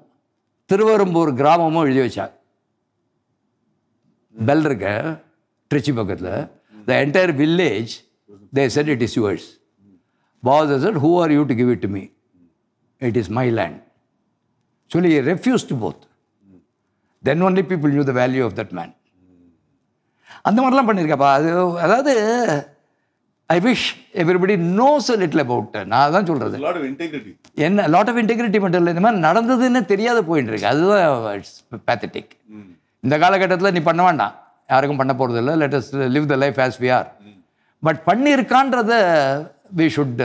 திருவரம்பூர் கிராமமும் எழுதி வச்சாங்க பெல் இருக்க திருச்சி பக்கத்தில். The entire village they said it is yours boss said who are you to give it to it is my land. சொல்லி refused both. Then only people knew the value of that man. அந்த மாதிரிலாம் பண்ணியிருக்கப்பா. அது அதாவது I wish everybody knows a little about நான் அதான் சொல்கிறது A lot of integrity. என்ன லாட் ஆஃப் இன்டெகிரிட்டி மட்டும் இல்லை. இந்த மாதிரி நடந்ததுன்னு தெரியாத போயிட்டு இருக்கு அதுதான் இட்ஸ் பேத்தட்டிக் இந்த காலகட்டத்தில் நீ பண்ண வேண்டாம். யாருக்கும் பண்ண போகிறது இல்லை let us live the life as we are but பண்ணியிருக்கான்றத we should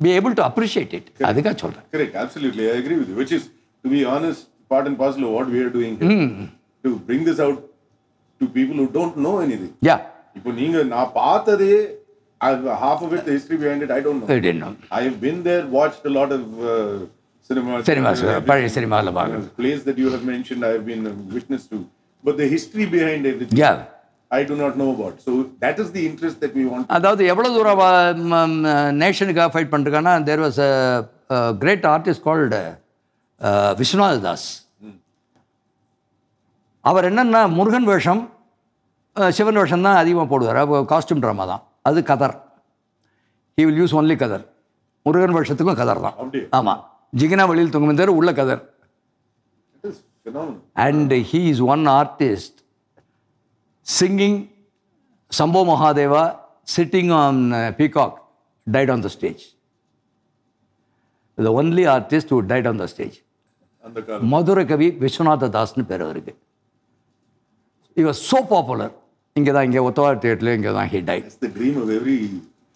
Be able to appreciate it அதுக்காக சொல்கிறேன் Correct, absolutely. I agree with you. Which is, to be honest, part and parcel of what we are doing here. To bring this out to people who don't know anything. யா இப்போ நீங்க நான் பார்த்ததே half of it, the history behind it, I don't know. It இன்னும் I have been there, watched a lot of uh, cinema. Cinema பழைய சினிமாவில் பார்க்கணும் Plays that you have mentioned, I have been a witness to. But the history behind everything, yeah I do not know about. So that is the interest that we want. அதாவது எவ்வளோ தூரம் நேஷனுக்காக fight பண்ணிருக்கான்னா there was a great artist called Viswanath Das அவர் என்னன்னா முருகன் வேஷம் சிவன் வேஷம் தான் அதிகமாக போடுவார் அப்போ காஸ்டியூம் ட்ராமா தான் அது கதர் ஹி வில் யூஸ் ஒன்லி கதர் முருகன் வேஷத்துக்கும் கதர் தான்? ஆமாம் ஜிகினா வழியில் தூங்குமந்தர் உள்ள கதர் It is phenomenal. and he is one artist singing Sambho Mahadeva sitting on uh, Peacock died on the stage. The only artist who died on the stage. அந்த காலம் மதுர கவி விஸ்வநாத தாஸ்னு பேர் அவருக்கு he was so popular இங்கே தான் இங்கே ஒத்தவா தியேட்டரில் இங்கே தான் ஹி டைட்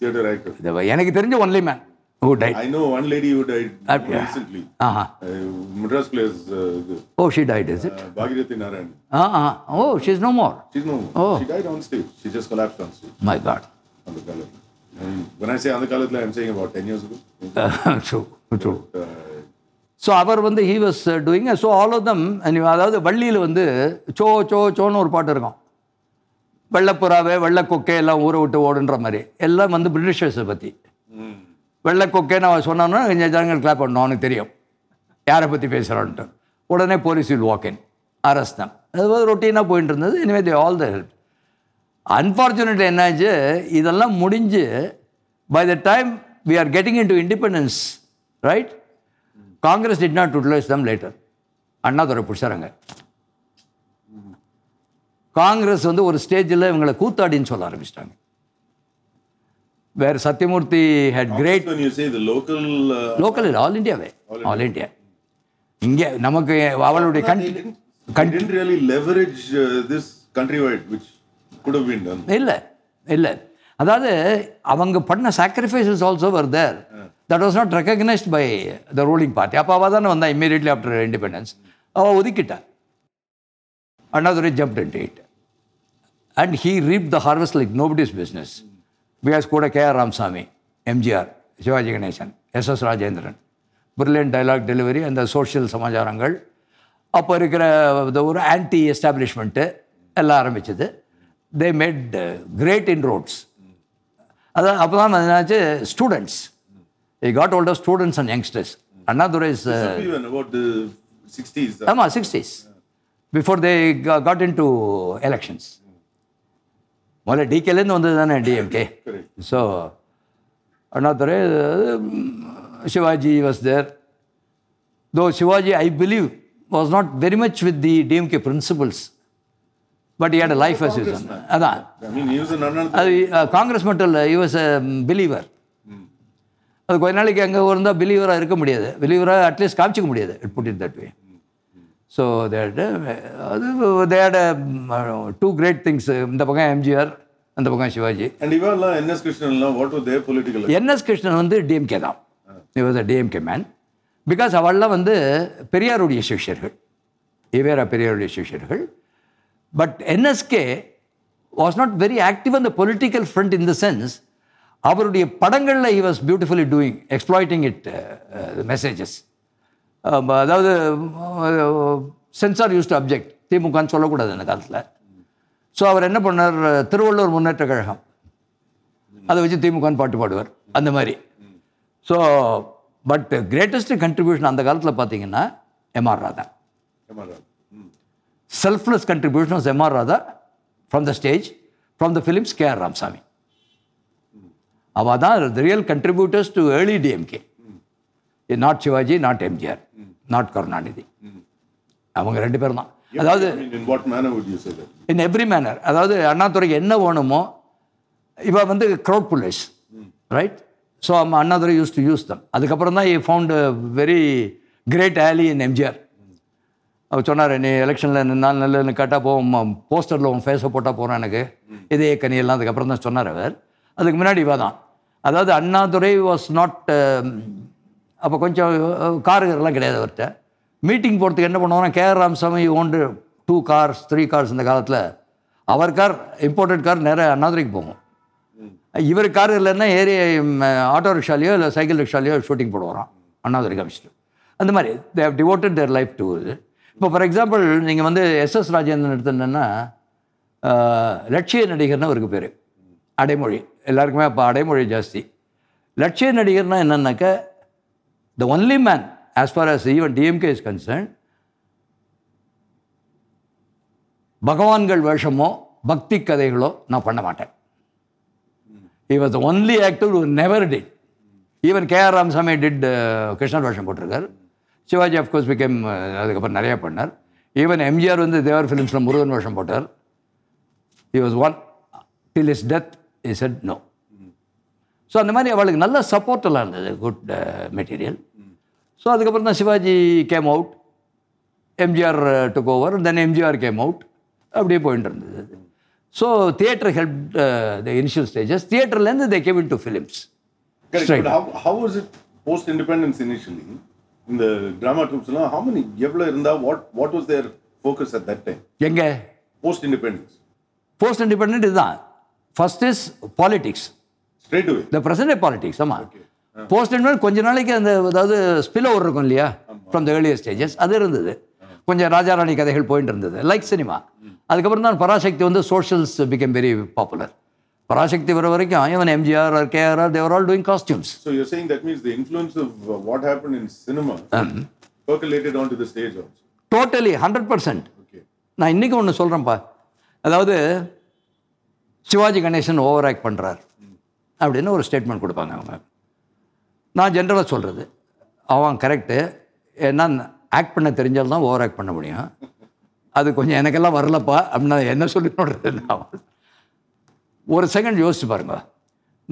theatre actor. எனக்கு தெரிஞ்ச only man who died I know one lady who died அப்படியா? recently. ஆஹா Uh, Madras plays uh, the, oh she died is it uh, Bhagirathi Narayan. Ah ah oh she is no more She's no more. Oh. She died on stage. She just collapsed on stage. My God On the Kalat. And when I say on the Kalat, I'm saying about 10 years ago. True Uh, so அவர் வந்து he was doing so all of them அதாவது வள்ளியில் வந்து so so சோன்னு ஒரு பாட்டு இருக்கும் வெள்ளப்புறாவே வெள்ளக்கொக்கை எல்லாம் ஊரை விட்டு ஓடுன்ற மாதிரி எல்லாம் வந்து பிரிட்டிஷர்ஸை பற்றி வெள்ளை வெள்ளக்கொக்கைன்னு அவன் சொன்னான்னா கொஞ்சம் ஜனங்கள் கிளாப் பண்ணணும் அவனுக்கு தெரியும். யாரை பற்றி பேசுகிறான்ட்டு உடனே police will walking in arrest தான் அது வந்து ரொட்டீனாக போயிட்டு இருந்தது. இனிமேல் the all the help unfortunately என்னாச்சு? இதெல்லாம் முடிஞ்சு by the time we are getting in to independence right Congress did not utilise them later Annadurai பிடிச்சாருங்க. Congress வந்து ஒரு ஸ்டேஜில் இவங்களை கூத்தாடின்னு சொல்ல ஆரம்பிச்சிட்டாங்க. வேறு Sathyamurthy had great When you say the local, uh, இல்லை ஆல் இந்தியாவே ஆல் இந்தியா இங்கே நமக்கு அவளுடைய country really leverage uh, this countrywide, which could have been done. இல்லை இல்லை. அதாவது அவங்க பண்ண sacrifices also were there that was not recognised by the ruling party அப்போ அவள் தானே வந்தா இம்மீடியட்லி ஆஃப்டர் இண்டிபெண்டன்ஸ் அவள் ஒதுக்கிட்டா Annadurai jump in it and he reap the harvest like nobody's business because கூட K R Ramasamy MGR Sivaji Ganesan S S Rajendran. Brilliant dialogue delivery அந்த social சமாச்சாரங்கள். அப்போ இருக்கிற ஒரு ஆன்டி எஸ்டாப்ளிஷ்மெண்ட்டு எல்லாம் ஆரம்பிச்சது. They made great inroads அதான் அப்போ தான் என்னாச்சு students I got old of students and youngsters Annadurai is Even about the 60s. ஆமாம் sixties before they got in to elections முதல்ல டிகேலேருந்து வந்தது தானே DMK. So Annadurai Sivaji was there though Sivaji I believe was not very much with the DMK principles but a life as அதான் I mean, he was an unknown. அது காங்கிரஸ் மட்டும் இல்லை a believer அது கொஞ்ச நாளைக்கு அங்கே இருந்தால் பிலீவராக இருக்க முடியாது. பிலீவராக அட்லீஸ்ட் காமிச்சிக்க முடியாது. It put it that way so that அது தேட் டூ கிரேட் திங்ஸ் இந்த பக்கம் எம்ஜிஆர் அந்த பக்கம் சிவாஜி. And இவெல்லாம் என்எஸ் கிருஷ்ணன் வந்து டிஎம்கே தான். இவர் டிஎம்கே மேன் பிகாஸ் அவள்லாம் வந்து பெரியாருடைய சிஷ்யர்கள். இவேரா பெரியாருடைய சிஷ்யர்கள். But NSK was not very active அந்த political front in the sense அவருடைய படங்களில் he was beautifully doing exploiting it messages அதாவது சென்சார் யூஸ் டு அப்ஜெக்ட் திமுகன்னு சொல்லக்கூடாது அந்த காலத்தில். ஸோ அவர் என்ன பண்ணார்? திருவள்ளூர் முன்னேற்ற கழகம். அதை வச்சு திமுகன்னு பாட்டு பாடுவார். அந்த மாதிரி. ஸோ பட் கிரேட்டஸ்ட் கண்ட்ரிபியூஷன் அந்த காலத்தில் பார்த்தீங்கன்னா M R Radha. Selfless contribution of M R Radha from the stage from the films K R Ramasamy அவள் தான் real contributors to early DMK not Sivaji not MGR not Karunanidhi அவங்க ரெண்டு பேரும் தான். அதாவது? இன் எவ்ரி மேனர் அதாவது அண்ணாதுரைக்கு என்ன வேணுமோ இவ வந்து crowd pullers right so Annadurai use to use them அதுக்கப்புறம் தான் ஐ ஃபவுண்ட் வெரி கிரேட் ஆலி இன் எம்ஜிஆர் அவர் சொன்னார் நீ எலெக்ஷனில் நின்னால் நல்ல கேட்டால் போவோம் போஸ்டரில் உன் ஃபேஸை போட்டால் போகிறோம் எனக்கு. இதே கனியெல்லாம் அதுக்கப்புறம் தான் சொன்னார் அவர். அதுக்கு முன்னாடி இவ தான். அதாவது அண்ணாதுரை வாஸ் நாட் அப்போ கொஞ்சம் காருகள்லாம் கிடையாது அவர்கிட்ட. மீட்டிங் போகிறதுக்கு என்ன பண்ணுவாங்கன்னா K R Ramasamy owned two cars three cars இந்த காலத்தில். அவர் கார் இம்போர்ட்டட் கார் நேராக அண்ணாதுரைக்கு போகும். இவர் கார் இல்லைன்னா ஏறி ஆட்டோ ரிக்ஷாலேயோ இல்லை சைக்கிள் ரிக்ஷாலையோ ஷூட்டிங் போடுவாராம். அண்ணாதுரை காமிச்சிட்டு. அந்த மாதிரி they have devoted their life to இது இப்போ ஃபார் எக்ஸாம்பிள் நீங்கள் வந்து எஸ்எஸ் ராஜேந்திரன் எடுத்துட்டேன்னா லட்சிய நடிகர்னு அவருக்கு பேர். அடைமொழி. எல்லாருக்குமே அப்போ அடைமொழி ஜாஸ்தி. லட்சிய நடிகர்னால் என்னென்னாக்கா the only man as far as even DMK is concern பகவான்கள் வேஷமோ பக்தி கதைகளோ நான் பண்ண மாட்டேன். இவர் the only only actor who never did. Even K R Ramasamy did கிருஷ்ணர் வேஷம் போட்டிருக்கார். சிவாஜி அஃப்கோர்ஸ் பிகேம் அதுக்கப்புறம் நிறையா பண்ணார். ஈவன் எம்ஜிஆர் வந்து தேவர் ஃபிலிம்ஸில் முருகன் வேஷம் போட்டார். He was one till his death his Ed no so அந்த மாதிரி அவளுக்கு நல்ல சப்போர்ட்டெல்லாம் இருந்தது குட் மெட்டீரியல் uh, ஸோ அதுக்கப்புறம் தான் Sivaji came out MGR took over then MGR came out அப்படியே போயிட்டு இருந்தது so theatre help the initial stages தியேட்டர்லேருந்து they came in to films it post independence initially? In the drama troops, எல்லாம் how many எவ்வளோ இருந்தா what what was their focus at that time? எங்கே? Post independence. Post independent இதுதான். First is politics Straight away. இந்த present politics ஆமாம் post independent கொஞ்ச நாளைக்கு அந்த அதாவது ஸ்பில் ஓவர் இருக்கும் இல்லையா? ஃப்ரம் த ஏர்லியர் ஸ்டேஜஸ் அது இருந்தது. கொஞ்சம் ராஜாராணி கதைகள் போயிட்டு இருந்தது. லைக் சினிமா அதுக்கப்புறம் தான் பராசக்தி வந்து socials become very popular Parasakthi வர வரைக்கும் even MGR or K R Devar all doing costumes So you're saying that means the influence of uh, what happened in cinema percolated onto the stage also. Totally hundred percent Okay. நான் இன்றைக்கி ஒன்று சொல்கிறேன்ப்பா அதாவது Sivaji Ganesan over act பண்ணுறார் அப்படின்னு ஒரு statement கொடுப்பாங்க அவங்க. நான் ஜென்ரலாக சொல்கிறது அவன் கரெக்டு ஏன்னா ஆக்ட் பண்ண தெரிஞ்சால் தான் ஓவர் ஆக்ட் பண்ண முடியும். அது கொஞ்சம் எனக்கெல்லாம் வரலப்பா அப்படின்னா என்ன சொல்லி நான் ஒரு செகண்ட் யோசிச்சு பாருங்க.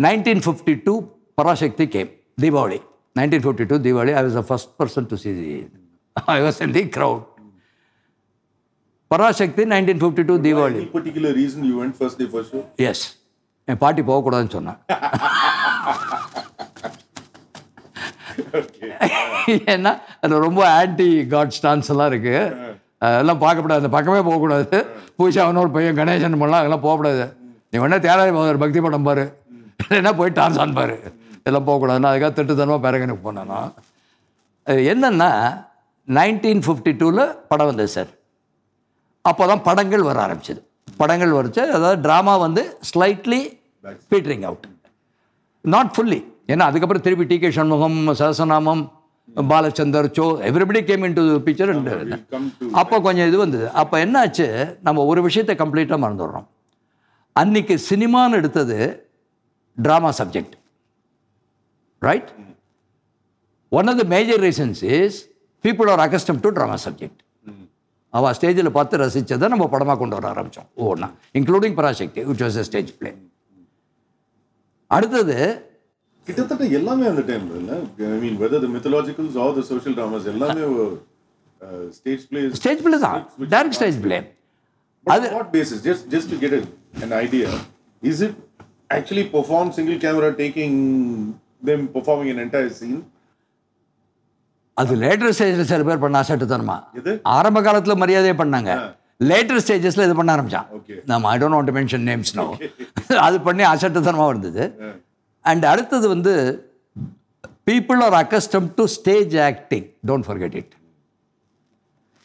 Nineteen fifty two Parasakthi came Deepavali. Nineteen fifty two Deepavali I was the first person to see the I was in the crowd Parasakthi nineteen fifty two Deepavali. reason you went first day for show? Yes என் பாட்டி போகக்கூடாதுன்னு சொன்னேன். ஏன்னா அது ரொம்ப anti God stance எல்லாம் இருக்கு. அதெல்லாம் பார்க்கக்கூடாது அந்த பக்கமே போகக்கூடாது. பூஜா அவனோட பையன் கணேசன் பண்ணலாம் அதெல்லாம் போகக்கூடாது நீ வேணா தேராய ஒரு பக்தி படம் பாரு. இல்லைன்னா போய் டான்ஸ் பாரு. இதெல்லாம் போகக்கூடாதுன்னா அதுக்காக திட்டுத்தனமாக பேரகனுக்கு போனேன் நான். அது என்னன்னா நைன்டீன் ஃபிஃப்டி டூவில் படம் வந்தது சார். அப்போ தான் படங்கள் வர ஆரம்பிச்சது. படங்கள் வரைச்சு அதாவது ட்ராமா வந்து slightly petering out not fully ஏன்னா அதுக்கப்புறம் திருப்பி T. K. Shanmugam Sahasranamam Balachander Cho everybody came in to picture அப்போ கொஞ்சம் இது வந்தது. அப்போ என்னாச்சு? நம்ம ஒரு விஷயத்தை கம்ப்ளீட்டாக மறந்துடுறோம். அன்னைக்கு சினிமான்னு எடுத்தது drama subject right one of the major reasons is people are accustomed to drama subject அவள் ஸ்டேஜில் பார்த்து ரசித்ததை நம்ம படமாக கொண்டு வர ஆரம்பித்தோம் ஒவ்வொன்றா including Parasakthi which was a stage play அடுத்தது கிட்டத்தட்ட எல்லாமே அந்த டைம் இல்ல. I mean whether the mythologicals or the social dramas எல்லாமே ஸ்டேஜ் பிளேஸ் ஸ்டேஜ் பிளே தான். Direct stage play what basis? Just just to get a, an idea, is it actually performed single camera taking them performing an entire scene? அது later ஸ்டேஜில் சில பேர் பண்ண அசட்டுத்தனமா. எது? ஆரம்ப காலத்தில் மரியாதையே பண்ணாங்க. லேட்டர் ஸ்டேஜஸில் இது பண்ண ஆரம்பிச்சான். நம்ம I don't want mention names no அது பண்ணி அசட்டுத்தனமாக இருந்தது. அண்ட் அடுத்தது வந்து people are accustomed to stage acting don't forget it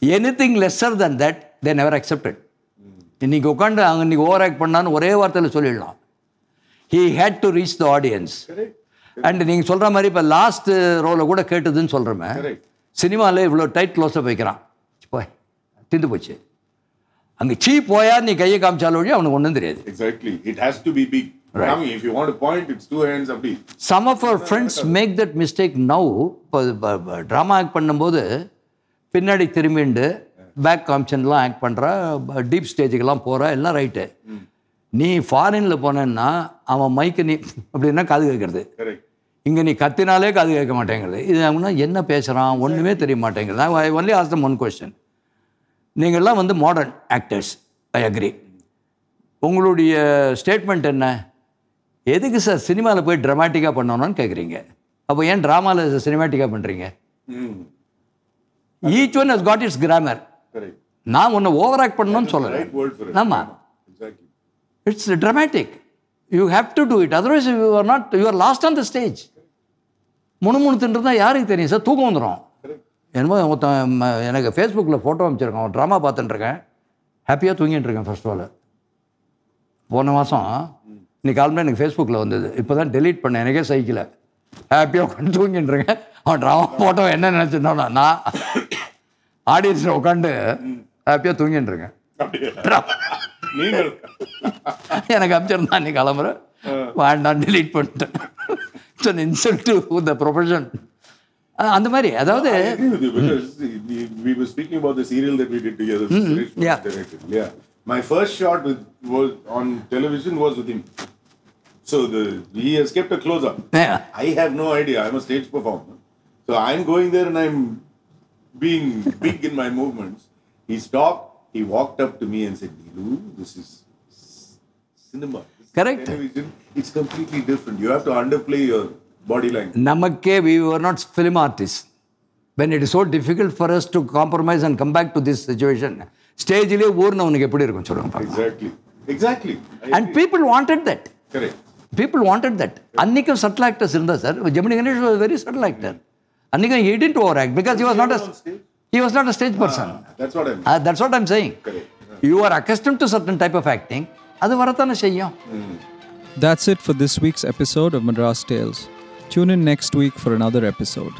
anything lesser than that they never accepted இன்னைக்கு உட்காந்து அவங்க இன்னைக்கு ஓவர் ஆக்ட் பண்ணான்னு ஒரே வார்த்தையில் சொல்லிடலாம். He had to reach the audience. And நீங்கள் சொல்கிற மாதிரி இப்போ லாஸ்ட் ரோவில் கூட கேட்டதுன்னு சொல்கிறோமே Correct. சினிமாவில் இவ்வளோ டைட் க்ளோஸப் வைக்கிறான் போய் திந்து போச்சு. அங்கே சீ போயா நீ கையை காமிச்சாலும் அவனுக்கு ஒன்றும் தெரியாது. Exactly. It has to be big. I mean, if you want to point, it's two hands up. Some of our friends make that mistake now இப்போ ட்ராமா ஆக்ட் பண்ணும்போது பின்னாடி திரும்பிண்டு பேக் காமிஷன்லாம் ஆக்ட் பண்ணுறா டீப் ஸ்டேஜுக்கெல்லாம் போகிறா எல்லாம் ரைட்டு நீ ஃபாரினில் போனேன்னா அவன் மைக்கு நீ அப்படின்னா காது கேட்குறது. இங்கே நீ கத்தினாலே காது கேட்க மாட்டேங்கிறது. இது அவனா என்ன பேசுகிறான் ஒன்றுமே தெரிய மாட்டேங்கிறது. I only ask them one question நீங்கள்லாம் வந்து மாடர்ன் ஆக்டர்ஸ் ஐ அக்ரி உங்களுடைய ஸ்டேட்மெண்ட் என்ன? எதுக்கு சார் சினிமாவில் போய் ட்ராமாட்டிக்காக பண்ணணும்னு கேட்குறீங்க அப்போ ஏன் ட்ராமாவில் சினிமாட்டிக்காக பண்ணுறீங்க. Each one has got its grammar. நான் ஒன்று ஓவர் ஆக்ட் பண்ணணும்னு சொல்கிறேன். ஆமாம். It's dramatic you have to do it otherwise you are not you are lost on the stage முணுமுணு தின்றது யாருக்கு தெரியும்? சார் தூக்கம் வந்துடும் என்னமோ ஒருத்தன் எனக்கு ஃபேஸ்புக்கில் ஃபோட்டோ அமைச்சிருக்கான் ட்ராமா பார்த்துட்டுருக்கேன் ஹாப்பியாக தூங்கிட்டு இருக்கேன் ஃபர்ஸ்ட் ஆல் போன மாதம் இன்னைக்கு காலமே எனக்கு ஃபேஸ்புக்கில் வந்தது. இப்போ தான் டெலீட் பண்ணேன். எனக்கே சைக்கிளை ஹாப்பியாக உட்காந்து தூங்கிட்டு இருக்கேன் அவன் ட்ராமா ஃபோட்டோ என்ன நினச்சிருந்தோன்னா நான் ஆடியன்ஸில் உட்காந்து ஹாப்பியாக தூங்கிட்டு இருக்கேன் நீங்கள் எனக்கு அமைச்சிருந்தா நீ கிளம்புற. வேண்டாம் delete பண்ணிட்டேன். It's insult to the profession அந்த மாதிரி அதாவது we- we were speaking about the serial that we did together. Yeah. directed. Yeah. My first shot with was on television was with him. So the he has kept a close up. yeah, I have no idea. I'm a stage performer. So I'm going there and I'm being big in my movements. He stopped, he walked up to me and said, Nilu, this is c- cinema. This is Correct. Television. It's completely different. You have to underplay your body language. நமக்கே we are not film artist when it is so difficult for us to compromise and come back to this situation ஸ்டேஜ்லேயே ஊர்னவனுக்கு எப்படி இருக்கும் சொல்லுங்க Exactly. Exactly. I and people wanted that Correct. People wanted that அன்னைக்கும் subtle actors இருந்தா sir Gemini Ganesh was very subtle actor அன்னைக்கும் he didn't over act because he was not a on stage? he was not a stage person That's what I'm. Uh, that's what I'm saying. Correct. You are accustomed to certain type of acting. அது வரத்தானே செய்யும் That's it for this week's episode of Madras Tales. Tune in next week for another episode.